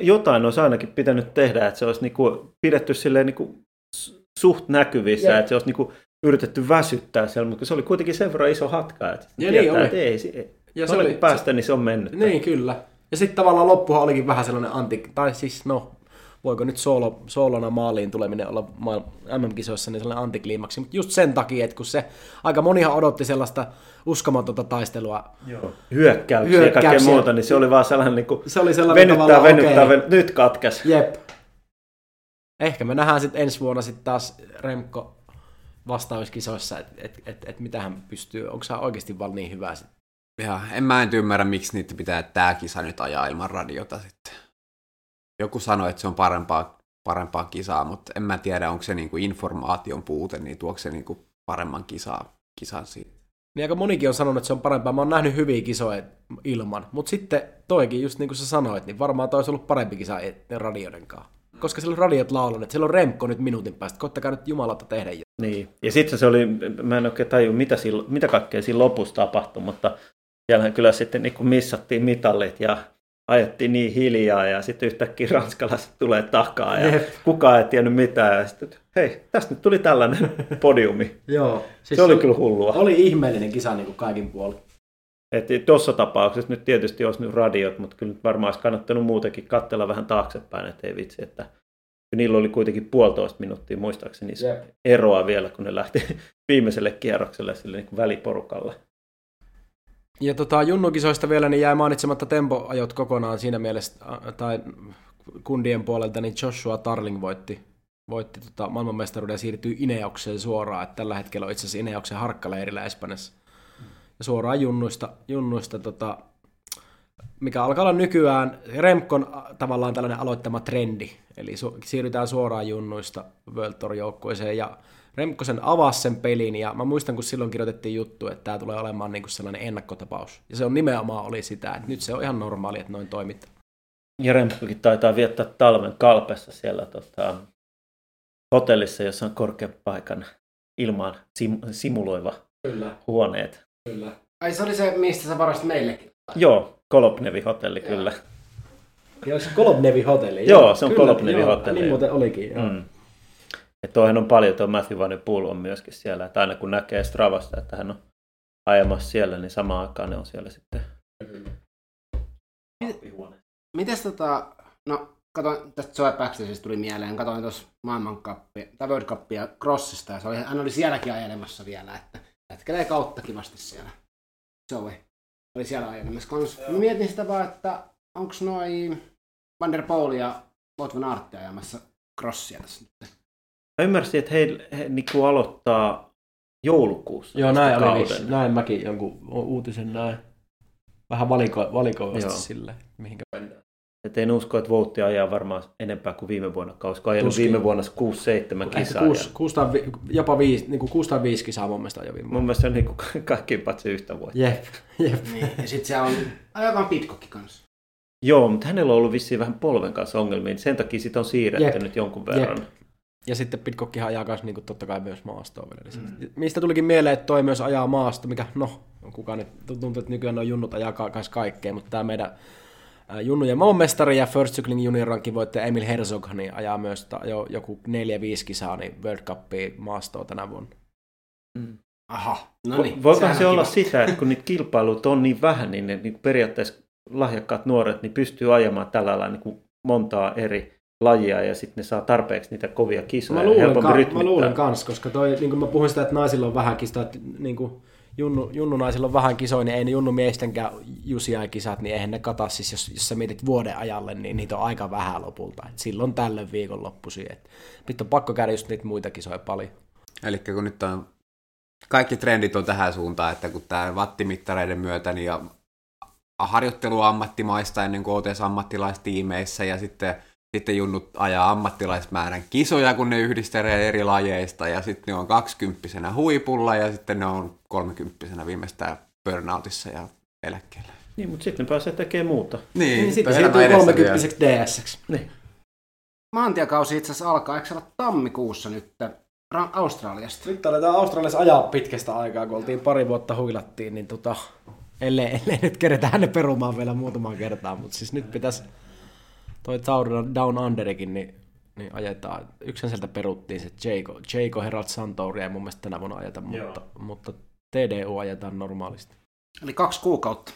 Jotain olisi ainakin pitänyt tehdä, että se olisi niinku pidetty silleen niinku s- suht näkyvissä, Jep. että se olisi niinku yritetty väsyttää siellä, mutta se oli kuitenkin sen verran iso hatka, että Ja tietää, niin oli. että ei, se, Ja se oli, kun päästä, niin se on mennyt. Niin, kyllä. Ja sitten tavallaan loppuhan olikin vähän sellainen anti, tai siis no, voiko nyt soolo, soolona maaliin tuleminen olla MM-kisoissa niin sellainen antikliimaksi, mutta just sen takia, että kun se, aika monihan odotti sellaista uskomatonta taistelua. Joo. Hyökkäyksiä ja kaikkea muuta, niin se oli vaan sellainen niin kuin Se oli sellainen venyttää, venyttää, okei. ven... nyt katkes. Jep. Ehkä me nähdään sitten ensi vuonna sitten taas Remko vastauskisoissa, että et, et, et mitä hän pystyy, onko hän oikeasti vaan niin hyvä sitten. Ja en mä en ymmärrä, miksi niitä pitää tää kisa nyt ajaa ilman radiota sitten. Joku sanoi, että se on parempaa, parempaa kisaa, mutta en mä tiedä, onko se niinku informaation puute, niin tuoko se niinku paremman kisaa, kisan siitä. Niin aika monikin on sanonut, että se on parempaa. Mä oon nähnyt hyviä kisoja ilman. Mutta sitten toikin, just niin kuin sä sanoit, niin varmaan toi olisi ollut parempi kisa et- radioiden kanssa. Koska siellä on radiot laulanut, että siellä on Remko nyt minuutin päästä. Koittakaa nyt jumalata tehdä jotain. Niin. Ja sitten se oli, mä en oikein tajua, mitä, sillä, mitä kaikkea siinä lopussa tapahtui, mutta siellähän kyllä sitten niin kuin missattiin mitallit ja ajettiin niin hiljaa ja sitten yhtäkkiä ranskalaiset tulee takaa ja Jep. kukaan ei tiennyt mitään. Ja sitten, hei, tästä nyt tuli tällainen podiumi. Joo. Siis Se oli kyllä hullua. Oli ihmeellinen kisa niin kuin kaikin puolin. Tuossa tapauksessa nyt tietysti olisi nyt radiot, mutta kyllä nyt varmaan olisi kannattanut muutenkin katsella vähän taaksepäin, että ei vitsi, että niillä oli kuitenkin puolitoista minuuttia muistaakseni Jep. eroa vielä, kun ne lähti viimeiselle kierrokselle sille niin kuin väliporukalla. Ja tota, junnukisoista vielä niin jäi mainitsematta tempoajot kokonaan siinä mielessä, ä, tai kundien puolelta, niin Joshua Tarling voitti, voitti tota maailmanmestaruuden ja siirtyi Ineokseen suoraan. Että tällä hetkellä on itse asiassa Ineoksen harkkaleirillä Espanjassa. Ja suoraan junnuista, junnuista tota, mikä alkaa olla nykyään Remkon ä, tavallaan tällainen aloittama trendi. Eli su- siirrytään suoraan junnuista World Tour-joukkueeseen ja Remkko sen avasi sen pelin ja mä muistan, kun silloin kirjoitettiin juttu, että tämä tulee olemaan niinku sellainen ennakkotapaus. Ja se on nimenomaan oli sitä, että nyt se on ihan normaali, että noin toimitaan. Ja Remkokin taitaa viettää talven kalpessa siellä tota, hotellissa, jossa on korkean paikan ilmaan sim- simuloiva Kyllä, huoneet. kyllä. Ai se oli se, mistä sä varastit meillekin. Joo, Kolopnevi hotelli kyllä. Ja onko se Kolobnevi hotelli? Joo, se on joo, hotelli, Niin joo. muuten olikin, joo. Mm. Ja toihan on paljon, tuo Matthew Van Poel on myöskin siellä, että aina kun näkee Stravasta, että hän on ajamassa siellä, niin samaan aikaan ne on siellä sitten. Mites tota, no katoin, tästä Zoe Baxterista tuli mieleen, katoin tuossa maailmankappia, tai World Cupia Crossista, ja se oli, hän oli sielläkin ajelemassa vielä, että jätkelee kautta kivasti siellä. Zoe. oli siellä ajelemassa kanssa. Mä mietin sitä vaan, että onko noi Van der Poel ja Wout van Aert ajamassa crossia tässä nyt. Mä ymmärsin, että he, he niin aloittaa joulukuussa. Joo, näin, oli, vissi. näin mäkin jonkun uutisen näin. Vähän valiko, valikoivasti Joo. sille, mihinkä mennään. Et en usko, että Voutti ajaa varmaan enempää kuin viime vuonna, koska ajanut Tuskin. viime vuonna 6-7 Ehkä kisaa. kuusi tai, vi- jopa viisi, niin kuin kuusi tai viisi kisaa mun mielestä jo viime Mun vuonna. mielestä se on niin kuin kaikkiin paitsi yhtä vuotta. Jep, jep. Niin. Ja sit siellä on ajakaan Pitcockki kanssa. Joo, mutta hänellä on ollut vissiin vähän polven kanssa ongelmia, niin sen takia sitä on siirretty Jep. nyt jonkun verran. Ja sitten Pitcockkihan ajaa myös niin kuin, totta kai myös maastoa vielä. Mm. Mm. Mistä tulikin mieleen, että toi myös ajaa maasta, mikä no, kukaan nyt tuntuu, että nykyään on junnut ajaa ka- kanssa kaikkea, mutta tämä meidän junnujen maanmestari ja First Cycling Junior rankin voittaja Emil Herzog niin ajaa myös ta- jo, joku 4-5 kisaa niin World Cupia maastoa tänä vuonna. Aha, no niin. Voikohan se olla kiva. sitä, että kun niitä kilpailuita on niin vähän, niin ne niin periaatteessa lahjakkaat nuoret niin pystyy ajamaan tällä lailla niin kuin montaa eri lajia ja sitten ne saa tarpeeksi niitä kovia kisoja. Mä luulen, helpompi ka- mä luulen kans, koska toi, niin kuin mä puhuin sitä, että naisilla on vähän kisoja, että niin kuin junnu, junnu naisilla on vähän kisoja, niin ei ne junnu miestenkään jusia-kisat, niin eihän ne kata, siis jos, jos sä mietit vuoden ajalle, niin niitä on aika vähän lopulta. Et silloin tällöin viikonloppuisin. Et Pitää on pakko käydä just niitä muita kisoja paljon. Eli kun nyt on kaikki trendit on tähän suuntaan, että kun tämä wattimittareiden myötä niin ja harjoittelu ammattimaista ennen kuin ammattilaistiimeissä ja sitten, sitten junnut ajaa ammattilaismäärän kisoja, kun ne yhdistelee eri lajeista ja sitten ne on kaksikymppisenä huipulla ja sitten ne on kolmekymppisenä viimeistään burnoutissa ja eläkkeellä. Niin, mutta sitten ne pääsee tekemään muuta. Niin, Niin sitten siirtyy edessä 30 ds Niin. Maantiekausi itse asiassa alkaa, eikö se olla tammikuussa nyt Ra- Australiasta? Nyt aletaan Australiassa ajaa pitkästä aikaa, kun oltiin pari vuotta huilattiin, niin tota, ellei, ellei nyt keretään ne perumaan vielä muutamaan kertaan, mutta siis nyt pitäisi toi Tour Down Underikin, niin, niin ajetaan. Yksin sieltä peruttiin se Jayco, Jayco Herald Santouri ei mun mielestä tänä vuonna ajeta, mutta, mutta TDU ajetaan normaalisti. Eli kaksi kuukautta.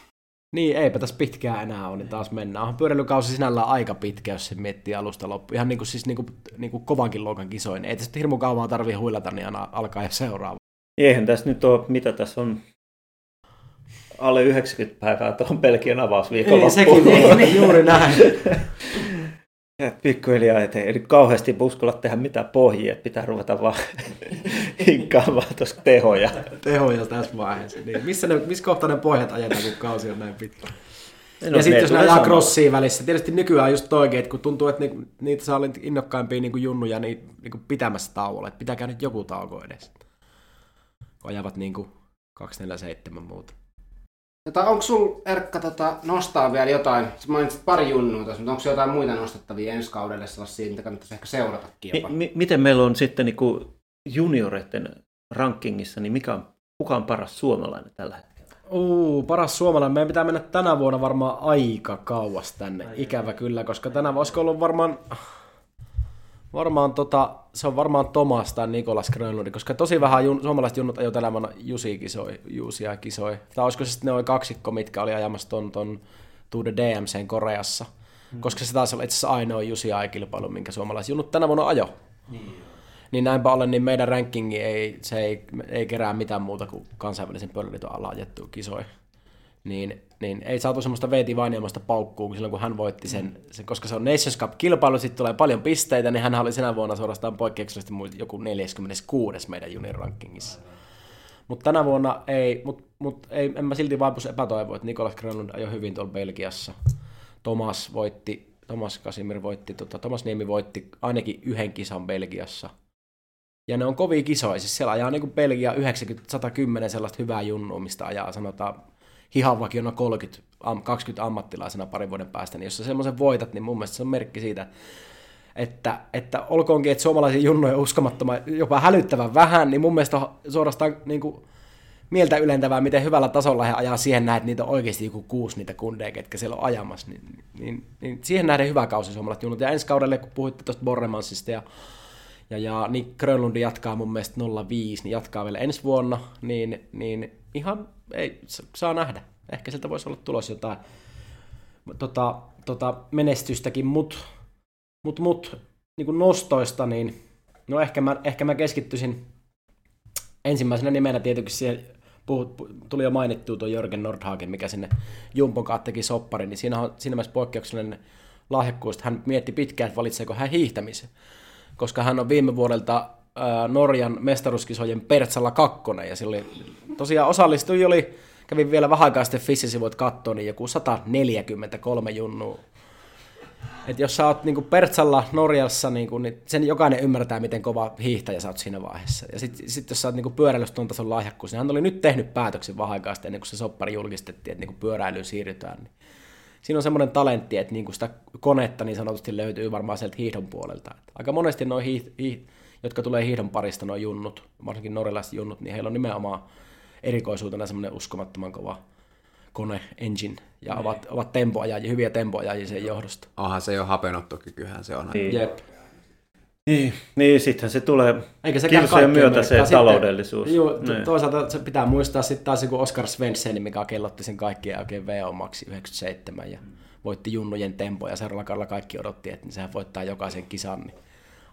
Niin, eipä tässä pitkään enää ole, niin taas mennään. Onhan pyöräilykausi sinällään aika pitkä, jos se miettii alusta loppuun. Ihan niin kuin, siis niin kuin, niin kuin kovankin luokan kisoin. Ei tästä hirmu kauan tarvii huilata, niin aina alkaa jo seuraava. Eihän tässä nyt ole, mitä tässä on, alle 90 päivää tuohon Belgian avausviikon Ei, sekin ei, niin, juuri näin. Ja pikkuhiljaa ettei nyt kauheasti uskalla tehdä mitään pohjia, että pitää ruveta vaan hinkkaamaan tuossa tehoja. Tehoja tässä vaiheessa. Niin. Missä, ne, missä kohtaa ne pohjat ajetaan, kun kausi on näin pitkä? No, ja sitten jos ne ajaa samalla. crossiin välissä, tietysti nykyään just toikin, että kun tuntuu, että ni- niitä saa olla innokkaimpia niin kuin junnuja niin, niin kuin pitämässä tauolla, että pitääkö nyt joku tauko edes. Kun ajavat niin kuin 247 muuta. Tota, onko sul Erkka tota, nostaa vielä jotain? Sä mainitsit pari junnua tässä, mutta onko jotain muita nostettavia ensi kaudelle sellaisia, mitä kannattaisi ehkä seuratakin jopa? Mi- mi- miten meillä on sitten niin kuin junioreiden rankingissa, niin mikä on, kuka on paras suomalainen tällä hetkellä? Uu, paras suomalainen. Meidän pitää mennä tänä vuonna varmaan aika kauas tänne. Ikävä kyllä, koska tänä vuonna olisiko ollut varmaan... Varmaan tota, se on varmaan Tomas tai Nikolas Grönlund, koska tosi vähän jun, suomalaiset junnut ajoi tänä vuonna kisoi, Jusia kisoi. Tai olisiko se sitten ne oli kaksikko, mitkä oli ajamassa ton, ton Tour de DMCn Koreassa. Mm. Koska se taisi olla itse asiassa ainoa Jusi kilpailu minkä suomalaiset junnut tänä vuonna ajo. Niin. Niin näinpä ollen, niin meidän rankingi ei, se ei, ei kerää mitään muuta kuin kansainvälisen pölliliiton alla ajettu kisoja. Niin, niin ei saatu semmoista Veeti Vainiamasta paukkuu kun silloin, kun hän voitti sen, sen koska se on Nations Cup-kilpailu, sitten tulee paljon pisteitä, niin hän oli sinä vuonna suorastaan poikkeuksellisesti joku 46. meidän junior rankingissa. Mutta tänä vuonna ei, mutta mut ei, en mä silti vaipus epätoivoa, että Nikolas Grönlund ajoi hyvin tuolla Belgiassa. Thomas voitti, Thomas Kasimir voitti, tota, Thomas Niemi voitti ainakin yhden kisan Belgiassa. Ja ne on kovia kisoja, siis siellä ajaa niin Belgia 90-110 sellaista hyvää junnua, mistä ajaa sanotaan hihavakiona 30, am, 20 ammattilaisena parin vuoden päästä, niin jos sä semmoisen voitat, niin mun mielestä se on merkki siitä, että, että olkoonkin, että suomalaisia junnoja on uskomattoman, jopa hälyttävän vähän, niin mun mielestä on suorastaan niin kuin, mieltä ylentävää, miten hyvällä tasolla he ajaa siihen nähden, että niitä on oikeasti joku kuusi niitä kundeja, ketkä siellä on ajamassa. Niin, niin, niin siihen nähden hyvä kausi suomalaiset junnut. Ja ensi kaudelle, kun puhuitte tuosta Borremansista ja, ja, ja Nick Grönlund jatkaa mun mielestä 05, niin jatkaa vielä ensi vuonna, niin, niin ihan ei, saa nähdä. Ehkä sieltä voisi olla tulos jotain tota, tota menestystäkin, mutta mut, mut, niin kuin nostoista, niin no ehkä mä, ehkä mä keskittyisin ensimmäisenä nimenä tietysti siihen puhut, tuli jo mainittua tuo Jörgen Nordhagen, mikä sinne Jumpon kanssa teki soppari, niin siinä on siinä mielessä poikkeuksellinen lahjakkuus, hän mietti pitkään, että valitseeko hän hiihtämisen, koska hän on viime vuodelta Norjan mestaruuskisojen Pertsalla kakkonen, ja sillä oli, tosiaan osallistui oli, kävin vielä vähän aikaa sitten Fissisivuit katsoa, niin joku 143 junnua et jos sä oot niinku Pertsalla Norjassa, niinku, niin sen jokainen ymmärtää, miten kova hiihtäjä sä oot siinä vaiheessa. Ja sitten sit jos sä oot niinku pyöräilystun tason lahjakkuus, niin hän oli nyt tehnyt päätöksen vähän aikaa ennen kuin se soppari julkistettiin, että niinku pyöräilyyn siirrytään. Niin siinä on semmoinen talentti, että niinku sitä konetta niin sanotusti löytyy varmaan sieltä hiihdon puolelta. Et aika monesti noin hiih, hiih, jotka tulee hiihdon parista, noin junnut, varsinkin norjalaiset junnut, niin heillä on nimenomaan erikoisuutena semmoinen uskomattoman kova kone, engine, ja ovat, niin. ovat tempoajajia, hyviä tempoajajia sen johdosta. Onhan se jo hapenottokykyhän se on. Niin. Jep. Niin, niin sittenhän se tulee Eikä se kilsojen myötä se sitten, taloudellisuus. Juu, niin. toisaalta se pitää muistaa sitten taas joku Oscar Svensson, mikä kellotti sen kaikkien oikein VO Maxi 97 ja voitti junnujen tempo ja seuraavalla kaudella kaikki odotti, että sehän voittaa jokaisen kisan. Niin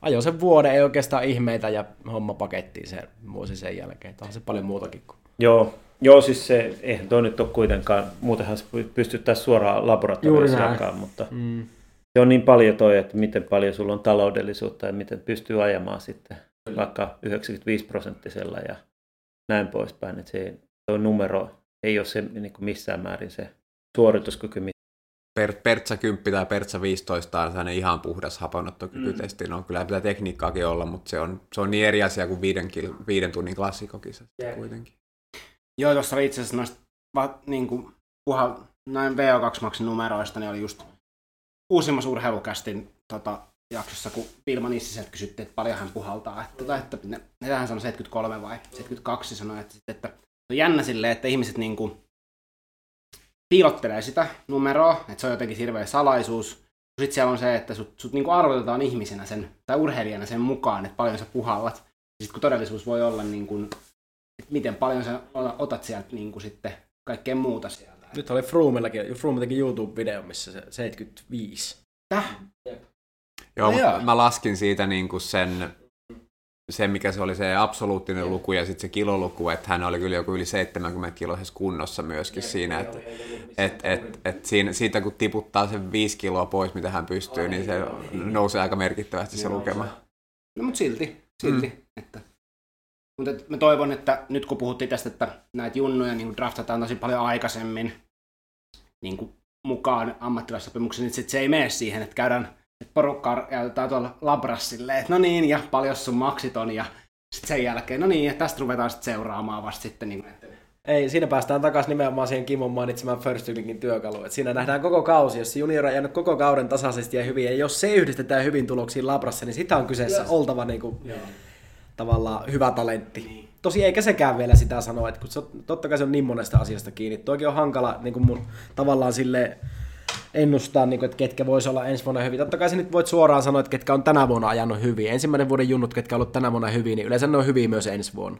ajo sen vuoden, ei oikeastaan ihmeitä ja homma pakettiin se vuosi sen jälkeen. Onhan se paljon muutakin kuin. Joo, Joo, siis se, eihän toi nyt ole kuitenkaan, muutenhan se pystyttäisiin suoraan laboratoriossa jakaa, mutta mm. se on niin paljon toi, että miten paljon sulla on taloudellisuutta ja miten pystyy ajamaan sitten vaikka 95 prosenttisella ja näin poispäin. Että se toi numero ei ole se niin kuin missään määrin se suorituskyky. Per, Pertsa 10 tai Pertsa 15 on ihan puhdas hapanottokykytesti. Mm. No kyllä pitää tekniikkaakin olla, mutta se on, se on niin eri asia kuin viiden, viiden tunnin klassikokisa yeah. kuitenkin. Joo, tuossa oli itse asiassa noista va, niin kuin, puha, näin VO2-maksin numeroista, niin oli just uusimmassa urheilukästin tota, jaksossa, kun Pilma Nissiseltä kysyttiin, että paljon hän puhaltaa. Että, tota, että ne, ne hän sanoi 73 vai 72 sanoi, että, että on jännä silleen, että ihmiset niin kuin, piilottelee sitä numeroa, että se on jotenkin hirveä salaisuus. Sitten siellä on se, että sut, sut niin kuin arvotetaan ihmisenä sen, tai urheilijana sen mukaan, että paljon sä puhallat. Sitten kun todellisuus voi olla niin kuin, että miten paljon sä otat sieltä niin kuin sitten kaikkea muuta sieltä. Nyt oli Froomellakin, Froome teki YouTube-video, missä se 75. Täh? Joo, no, mä laskin siitä niin kuin sen, sen, mikä se oli se absoluuttinen luku ja sitten se kiloluku, että hän oli kyllä joku yli 70 kiloisessa kunnossa myöskin siinä, että et, et, et siinä, siitä kun tiputtaa sen 5 kiloa pois, mitä hän pystyy, niin se nousee aika merkittävästi se lukema. No mutta silti, silti, mm. että. Mutta mä toivon, että nyt kun puhuttiin tästä, että näitä junnuja niin draftataan tosi paljon aikaisemmin niin kuin mukaan ammattilaissopimuksiin, niin sit se ei mene siihen, että käydään että porukkaa käytetään tuolla labrassille, että no niin, ja paljon sun maksit on, ja sitten sen jälkeen, no niin, ja tästä ruvetaan sitten seuraamaan vasta sitten. Niin ei, siinä päästään takaisin nimenomaan siihen Kimon mainitsemaan First Wingin työkaluun. Et siinä nähdään koko kausi, jos junior on jäänyt koko kauden tasaisesti ja hyvin, ja jos se yhdistetään hyvin tuloksiin Labrassa, niin sitä on kyseessä yes. oltava niin kuin, tavallaan hyvä talentti. Niin. Tosi eikä sekään vielä sitä sanoa, että kun se, totta kai se on niin monesta asiasta kiinni. Toikin on hankala niin kuin mun tavallaan sille ennustaa, niin kuin, että ketkä voisi olla ensi vuonna hyvin. Totta kai sä nyt voit suoraan sanoa, että ketkä on tänä vuonna ajanut hyvin. Ensimmäinen vuoden junnut, ketkä on ollut tänä vuonna hyvin, niin yleensä ne on hyviä myös ensi vuonna.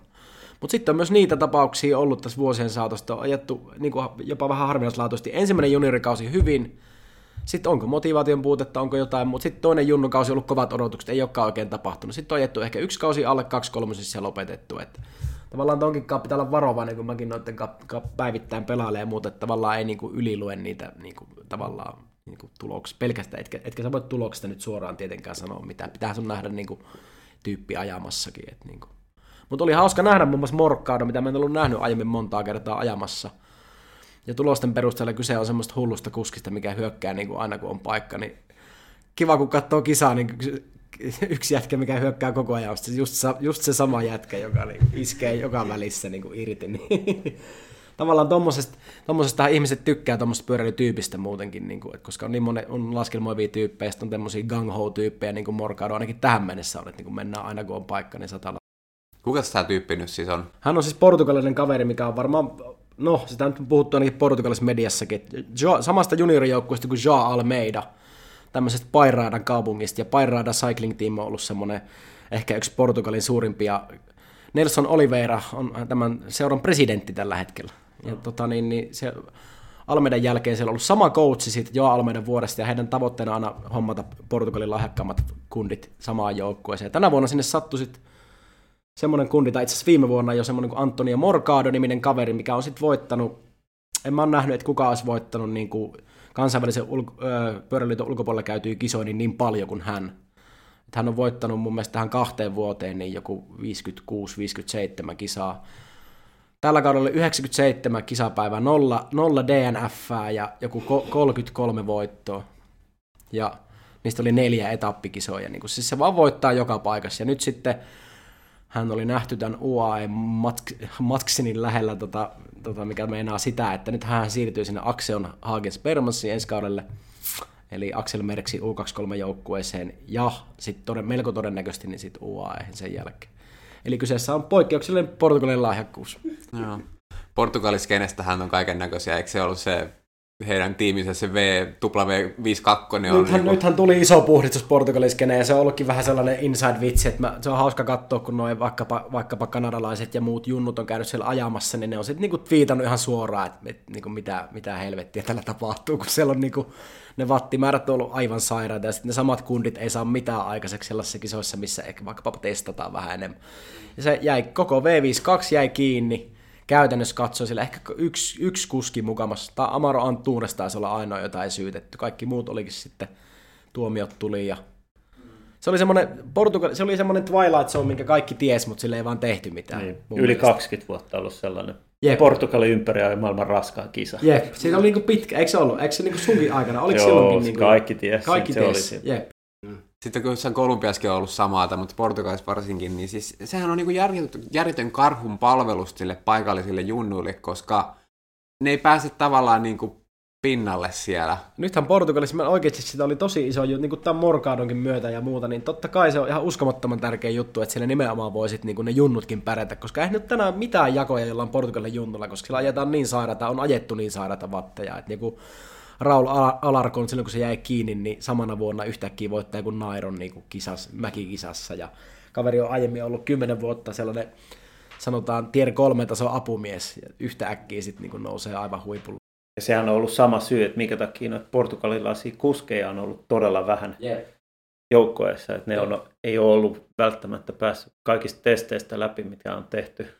Mutta sitten on myös niitä tapauksia ollut tässä vuosien saatosta, on ajettu niin kuin jopa vähän harvinaislaatuisesti. Ensimmäinen juniorikausi hyvin, sitten onko motivaation puutetta, onko jotain, mutta sitten toinen junnukausi on ollut kovat odotukset, ei olekaan oikein tapahtunut. Sitten on ajettu ehkä yksi kausi alle kaksi kolmosissa ja lopetettu. Että tavallaan tonkin pitää olla varovainen, kun mäkin noiden päivittäin pelailee ja muuta, että tavallaan ei niinku ylilue niitä niinku, tavallaan niinku tuloksia pelkästään, etkä, etkä sä voi tuloksesta nyt suoraan tietenkään sanoa mitään. Pitää sun nähdä niinku, tyyppi ajamassakin. Et, niinku. Mutta oli hauska nähdä muun muassa Morkkaado, mitä mä en ollut nähnyt aiemmin montaa kertaa ajamassa – ja tulosten perusteella kyse on semmoista hullusta kuskista, mikä hyökkää niin kuin aina kun on paikka, niin kiva kun katsoo kisaa, niin yksi jätkä, mikä hyökkää koko ajan, just, just se sama jätkä, joka niin iskee joka välissä niin kuin irti. Niin tavallaan tuommoisesta, ihmiset tykkää tuommoisesta pyöräilytyypistä muutenkin, niin kuin, koska on niin monen, on laskelmoivia tyyppejä, sitten on tämmöisiä gang tyyppejä niin kuin Morgado, ainakin tähän mennessä on, että niin kuin mennään aina kun on paikka, niin satalla. Kuka tämä tyyppi nyt siis on? Hän on siis portugalilainen kaveri, mikä on varmaan no sitä on puhuttu ainakin portugalisessa mediassakin, jo, samasta juniorijoukkueesta kuin Ja Almeida, tämmöisestä Pairaadan kaupungista, ja Pairaada Cycling Team on ollut semmoinen ehkä yksi Portugalin suurimpia. Nelson Oliveira on tämän seuran presidentti tällä hetkellä. Ja tota, niin, niin se, Almeidan jälkeen siellä on ollut sama coachi siitä jo Almeidan vuodesta, ja heidän tavoitteena on aina hommata Portugalin lahjakkaammat kundit samaan joukkueeseen. Tänä vuonna sinne sattui sitten semmoinen kundi, tai itse asiassa viime vuonna jo semmoinen kuin Antonio Morgado-niminen kaveri, mikä on sitten voittanut, en mä ole nähnyt, että kuka olisi voittanut niin kuin kansainvälisen ul- öö, pyöräliiton ulkopuolella käytyy kisoihin niin, niin paljon kuin hän. Että hän on voittanut mun mielestä tähän kahteen vuoteen niin joku 56-57 kisaa. Tällä kaudella oli 97 kisapäivää, 0, 0 DNF ja joku 33 voittoa. Ja niistä oli neljä etappikisoja. Niin kuin, siis se vaan voittaa joka paikassa. Ja nyt sitten hän oli nähty tämän UAE Matkinin lähellä, tota, tota, mikä meinaa sitä, että nyt hän siirtyy sinne Axeon Hagens Permanssiin ensi kaudelle, eli Axel Merksi U23-joukkueeseen, ja sitten toden, melko todennäköisesti niin sit UAE sen jälkeen. Eli kyseessä on poikkeuksellinen Portugalin lahjakkuus. Joo. Portugaliskenestä hän on kaiken näköisiä, eikö se ollut se heidän tiiminsä se V, W52 on... Nythän, niin nythän tuli iso puhdistus Portugaliskene ja se on ollutkin vähän sellainen inside-vitsi, että mä, se on hauska katsoa, kun noin vaikkapa, vaikkapa kanadalaiset ja muut junnut on käynyt siellä ajamassa, niin ne on sitten niinku twiitannut ihan suoraan, että et, niinku mitä, mitä helvettiä tällä tapahtuu, kun siellä on niinku, ne vattimäärät on ollut aivan sairaita ja sitten ne samat kundit ei saa mitään aikaiseksi sellaisissa kisoissa, missä ehkä vaikkapa testataan vähän enemmän. Ja se jäi, koko V52 jäi kiinni, käytännössä katsoi sillä ehkä yksi, yksi kuski mukamassa. Tai Amaro Antunes taisi olla ainoa, jota ei syytetty. Kaikki muut olikin sitten, tuomiot tuli ja se oli semmoinen, Portugal, se oli semmoinen Twilight Zone, minkä kaikki ties, mutta sille ei vaan tehty mitään. Niin. Yli mielestä. 20 vuotta ollut sellainen. Jep. Portugalin ympäri oli maailman raskaan kisa. Jep, siinä oli niinku pitkä, eikö se ollut? Eikö se niinku sunkin aikana? Oliko Joo, silloinkin niinku... kaikki ties. Kaikki se ties, oli jep. Sitten kun jossain Kolumbiaskin on ollut samaa, mutta Portugalissa varsinkin, niin siis sehän on niin järjetön, karhun palvelus sille paikallisille junnuille, koska ne ei pääse tavallaan niin kuin pinnalle siellä. Nythän Portugalissa oikeasti sitä oli tosi iso juttu, niin kuin tämän Morgadonkin myötä ja muuta, niin totta kai se on ihan uskomattoman tärkeä juttu, että siellä nimenomaan voisit niin ne junnutkin pärjätä, koska ei nyt tänään mitään jakoja, jolla on Portugalin junnulla, koska siellä ajetaan niin sairaata, on ajettu niin sairaata vatteja, että niin kuin Raul Alarkon silloin, kun se jäi kiinni, niin samana vuonna yhtäkkiä voittaa joku Nairon niin kuin kisas, mäkikisassa. Ja kaveri on aiemmin ollut kymmenen vuotta sellainen, sanotaan, tier kolme taso apumies. Ja yhtäkkiä sitten niin nousee aivan huipulle. Ja sehän on ollut sama syy, että minkä takia noita portugalilaisia kuskeja on ollut todella vähän yeah. joukkoessa. Että ne on, ei ole ollut välttämättä päässyt kaikista testeistä läpi, mitä on tehty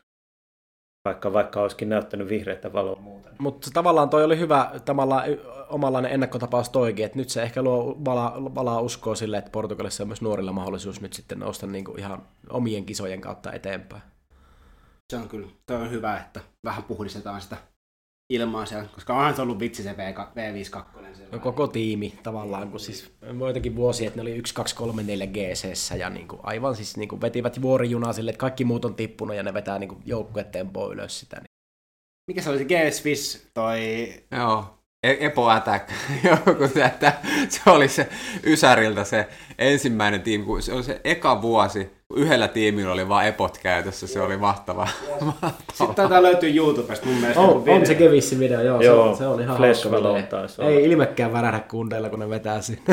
vaikka, vaikka olisikin näyttänyt vihreitä valoa muuten. Mutta tavallaan toi oli hyvä tavallaan omanlainen ennakkotapaus toikin, että nyt se ehkä luo valaa, valaa uskoa sille, että Portugalissa on myös nuorilla mahdollisuus nyt sitten nousta niin kuin ihan omien kisojen kautta eteenpäin. Se on kyllä, toi on hyvä, että vähän puhdistetaan sitä ilmaa siellä, koska onhan se ollut vitsi se v, V52. No koko tiimi tavallaan, kun siis joitakin vuosia, että ne oli 1, 2, 3, 4 GC ja niin kuin, aivan siis niin kuin vetivät vuorijunaa sille, että kaikki muut on tippunut ja ne vetää niin joukkuetempoa ylös sitä. Niin. Mikä se oli se GS Swiss, toi... Joo, E- Epo Attack, joku että se oli se Ysäriltä se ensimmäinen tiimi, kun se oli se eka vuosi, yhdellä tiimillä oli vain Epot käytössä, se oli mahtava. Sitten taitaa löytyy YouTubesta mun mielestä. On, on se kevissi video, joo, joo se, se on ihan Flash hauska Ei ilmekään värähdä kundeilla, kun ne vetää sinne.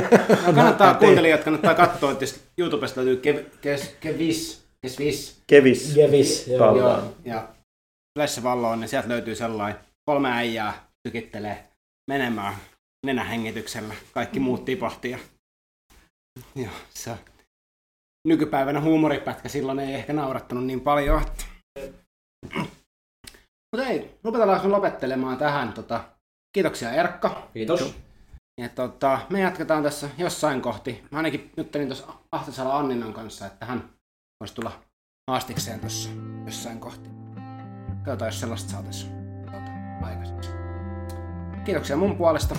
No kannattaa, kuuntelijat kannattaa katsoa, että YouTubesta löytyy kev, kes, kevis, kevis, kevis, kevis, joo. joo. Ja Flash Valloon, niin sieltä löytyy sellainen kolme äijää tykittelee menemään nenähengityksellä. Kaikki muut tipahti. Ja... Joo, se nykypäivänä huumoripätkä silloin ei ehkä naurattanut niin paljon. Että... Mutta ei, lopetellaan lopettelemaan tähän. Tota, kiitoksia Erkka. Kiitos. Ja tota, me jatketaan tässä jossain kohti. Mä ainakin juttelin tuossa Ahtisala Anninan kanssa, että hän voisi tulla haastikseen tuossa jossain kohti. Katsotaan, jos sellaista saataisiin tota, aikaiseksi. Kiitoksia mun puolesta.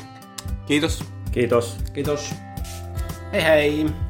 Kiitos. Kiitos. Kiitos. Hei hei!